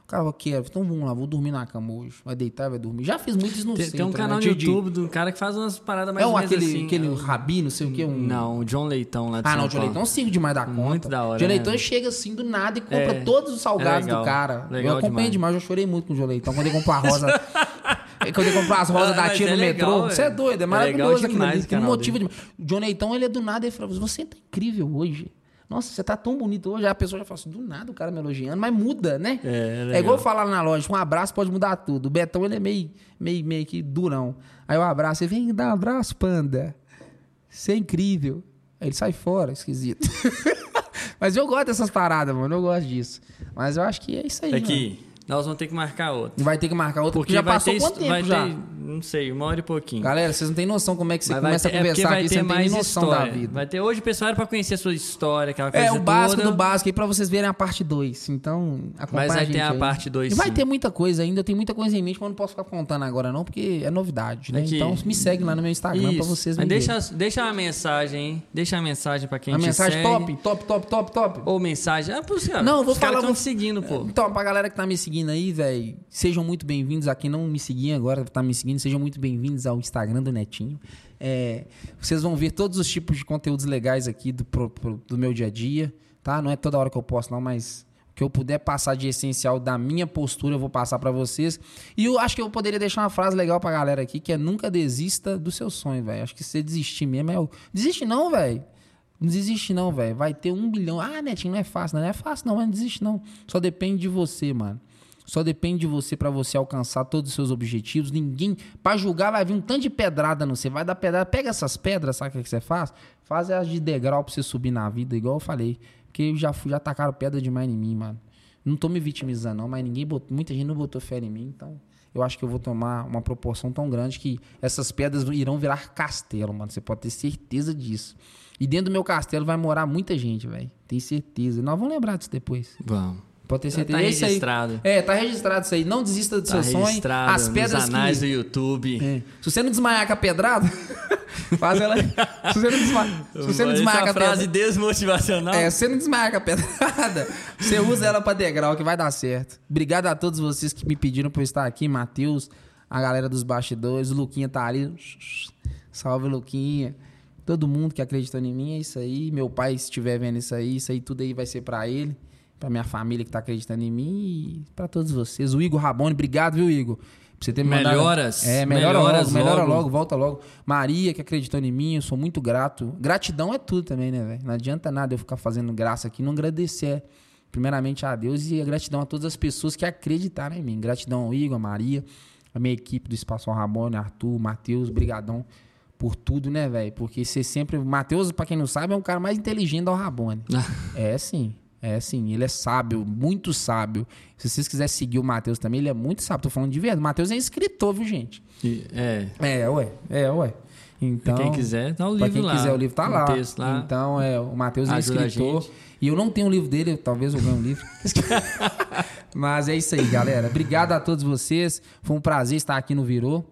O cara falou, quero. Então vamos lá, vou dormir na cama hoje. Vai deitar, vai dormir. Já fiz muito isso no Tem, centro, tem um né? canal no De- de- YouTube do cara que faz umas paradas mais É um, aquele, assim. aquele É rabi, não sei o que. Um... Não, o John Leitão lá de Ah, São não, o John. Leitão sigo demais da conta. Muito da hora, John né? Leitão chega assim do nada e compra É, todos os salgados é legal, do cara. legal eu acompanhei demais. demais. eu chorei muito com o John Leitão. Quando ele comprou a rosa. quando ele comprou as rosas Ah, da tia é no metrô. Você é doido, é É maravilhoso aquilo ali. o Que motiva demais. O John Leitão, ele é do nada, ele fala: Você tá incrível hoje. Nossa, você tá tão bonito hoje. Aí a pessoa já fala assim: do nada o cara me elogiando, mas muda, né? É, é É igual eu falar na loja: um abraço pode mudar tudo. O Betão, ele é meio, meio, meio que durão. Aí eu abraço, ele vem dar um abraço, panda. Você é incrível. Aí ele sai fora, esquisito. Mas eu gosto dessas paradas, mano. Eu gosto disso. Mas eu acho que é isso aí. Aqui, mano. Nós vamos ter que marcar outro. Vai ter que marcar outro, porque, porque já passou ter, quanto tempo vai já? Ter, não sei, uma hora e pouquinho. Galera, vocês não têm noção como é que você começa ter, a conversar é aqui, você não tem noção história. da vida. Vai ter hoje, pessoal, era pra conhecer a sua história, aquela coisa É, o básico toda. do básico aí pra vocês verem a parte 2. Então, acompanha Mas vai ter a aí. parte 2 E vai ter muita coisa ainda, tenho muita coisa em mente, mas eu não posso ficar contando agora não, porque é novidade, né? Aqui. Então me segue lá no meu Instagram Isso. pra vocês me deixa, verem. deixa uma mensagem, hein? Deixa uma mensagem pra quem A te mensagem segue. top, top, top, top, top. Ou mensagem. Ah, por céu. Não, vou Os caras falar- te seguindo, pô. Então, pra galera que tá me seguindo aí, velho, sejam muito bem-vindos. A quem não me seguia agora, tá me seguindo, sejam muito bem-vindos ao Instagram do Netinho. É, vocês vão ver todos os tipos de conteúdos legais aqui do, pro- pro- do meu dia a dia, tá? Não é toda hora que eu posto, não, mas o que eu puder passar de essencial da minha postura, eu vou passar pra vocês. E eu acho que eu poderia deixar uma frase legal pra galera aqui, que é nunca desista do seu sonho, velho. Acho que se você desistir mesmo é o... Desiste não, velho. Não desiste não, velho. Vai ter um bilhão. Ah, Netinho, não é fácil. Não, não é fácil não, mas não desiste não. Só depende de você, mano. Só depende de você pra você alcançar todos os seus objetivos. Ninguém... Pra julgar vai vir um tanto de pedrada no você. Vai dar pedrada. Pega essas pedras, sabe o que você faz? Faz elas de degrau pra você subir na vida, igual eu falei. Porque eu já, já tacaram pedra demais em mim, mano. Não tô me vitimizando não, mas ninguém botou... Muita gente não botou fé em mim, então... Eu acho que eu vou tomar uma proporção tão grande que essas pedras irão virar castelo, mano. Você pode ter certeza disso. E dentro do meu castelo vai morar muita gente, velho. Tem certeza. Nós vamos lembrar disso depois. Vamos. Pode ter Já certeza. tá registrado. É, tá registrado isso aí. Não desista do Tá seu sonho. As pedras nos anais que... do YouTube. É. Se você não desmaiar com a pedrada, faz ela. Se você não desmaiar, se você não desmaiar com a frase desmotivacional. É, se você não desmaiar com a pedrada, você usa ela pra degrau que vai dar certo. Obrigado a todos vocês que me pediram eu estar aqui, Matheus, a galera dos bastidores, o Luquinha tá ali. Salve, Luquinha. Todo mundo que acreditou em mim, é isso aí. Meu pai, se estiver vendo isso aí, isso aí tudo aí vai ser pra ele, pra minha família que tá acreditando em mim e pra todos vocês. O Igor Rabone, obrigado, viu, Igor? Pra você ter me mandado- Melhoras. É, melhora Melhoras logo, melhora logo. volta logo. Maria, que acreditou em mim, eu sou muito grato. Gratidão é tudo também, né, velho? Não adianta nada eu ficar fazendo graça aqui e não agradecer. Primeiramente a Deus e a gratidão a todas as pessoas que acreditaram em mim. Gratidão ao Igor, a Maria, a minha equipe do Espaço Ramone, Arthur, Matheus, brigadão por tudo, né, velho? Porque você sempre... Matheus, pra quem não sabe, é um cara mais inteligente do Rabone. É sim. É sim, ele é sábio, muito sábio. Se vocês quiserem seguir o Matheus também, ele é muito sábio. Tô falando de verdade. O Matheus é escritor, viu, gente? E- É. É, ué. É, ué. Então, Pra quem quiser, tá o pra livro quem lá. quiser, o livro tá lá. lá. Então, é, o Matheus é escritor. E eu não tenho o livro dele, talvez eu ganhe um livro. Mas é isso aí, galera. Obrigado a todos vocês. Foi um prazer estar aqui no Virou.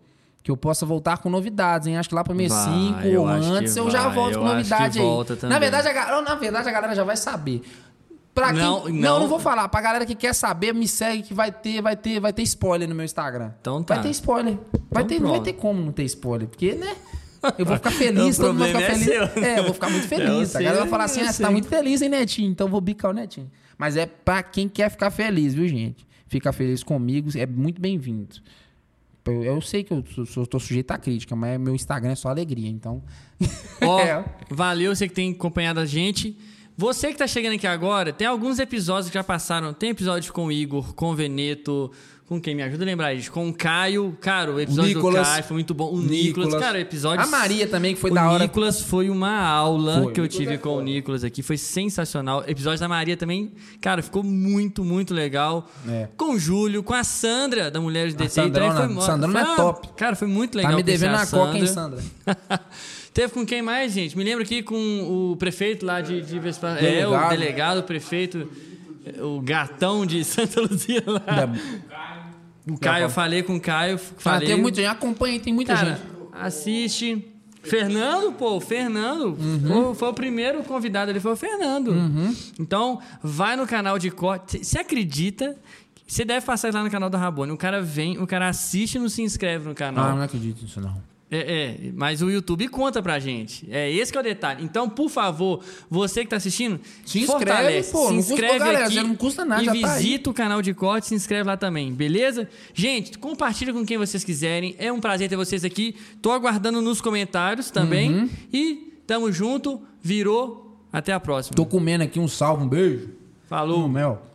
Que eu possa voltar com novidades, hein? Acho que lá pro mês Vai, 5 eu ou antes eu já vai, volto eu com novidade aí. volta Na também. verdade, a, na verdade, a galera já vai saber. Pra quem... Não, Não, não. não, vou falar. Pra galera que quer saber, me segue que vai ter, vai ter, vai ter spoiler no meu Instagram. Então tá. Vai ter spoiler. Vai Então ter, não vai ter como não ter spoiler, porque, né? Eu vou ficar feliz, todo mundo vai ficar é feliz. seu. É, eu vou ficar muito Eu feliz. sei, a galera vai falar assim: ah, você tá muito feliz, hein, Netinho? Então eu vou bicar o Netinho. Mas é pra quem quer ficar feliz, viu, gente? Fica feliz comigo, é muito bem-vindo. Eu, eu sei que eu tô sujeito a crítica, mas meu Instagram é só alegria, então. Ó, É. valeu você que tem acompanhado a gente. Você que tá chegando aqui agora, tem alguns episódios que já passaram. Tem episódio com o Igor, com o Veneto, com quem me ajuda a lembrar isso? Com o Caio. Cara, o episódio Nicolas. do Caio foi muito bom. O Nicolas, cara, o episódio. A Maria também, que foi o da hora. Nicolas foi uma aula Foi. que eu O Nicolas tive com o. Nicolas aqui. Foi sensacional. O episódio da Maria também, cara, ficou muito, muito legal. É. Com o Júlio, com a Sandra, da Mulheres de DT. Sandrona- também foi, Sandrona foi é top. Cara, foi muito legal. Tá me devendo a coca, hein, Sandra. Sandra? Teve com quem mais, gente? Me lembro aqui com o prefeito lá de, de Vespa... É, o delegado, o prefeito, o gatão de Santa Luzia lá. O Caio, eu falei com o Caio, Ah, falei... tem muita gente, acompanha, tem muita Cara, gente. assiste. Fernando, pô, Fernando. Uhum. Foi, foi o primeiro convidado, ele foi o Fernando. Então, vai no canal de corte. Você acredita? Você deve passar lá no canal do Rabone. O cara vem, o cara assiste e não se inscreve no canal. Ah, não acredito nisso, não. É, é, mas o YouTube conta pra gente. É esse que é o detalhe. Então, por favor, você que tá assistindo, Se inscreve, pô, se não custa, inscreve galera, aqui já não custa nada, e tá visita o canal de corte, se inscreve lá também, beleza? Gente, compartilha com quem vocês quiserem. É um prazer ter vocês aqui. Tô aguardando nos comentários também. Uhum. E tamo junto. Virou. Até a próxima. Tô comendo aqui um salve, um beijo. Falou. No mel.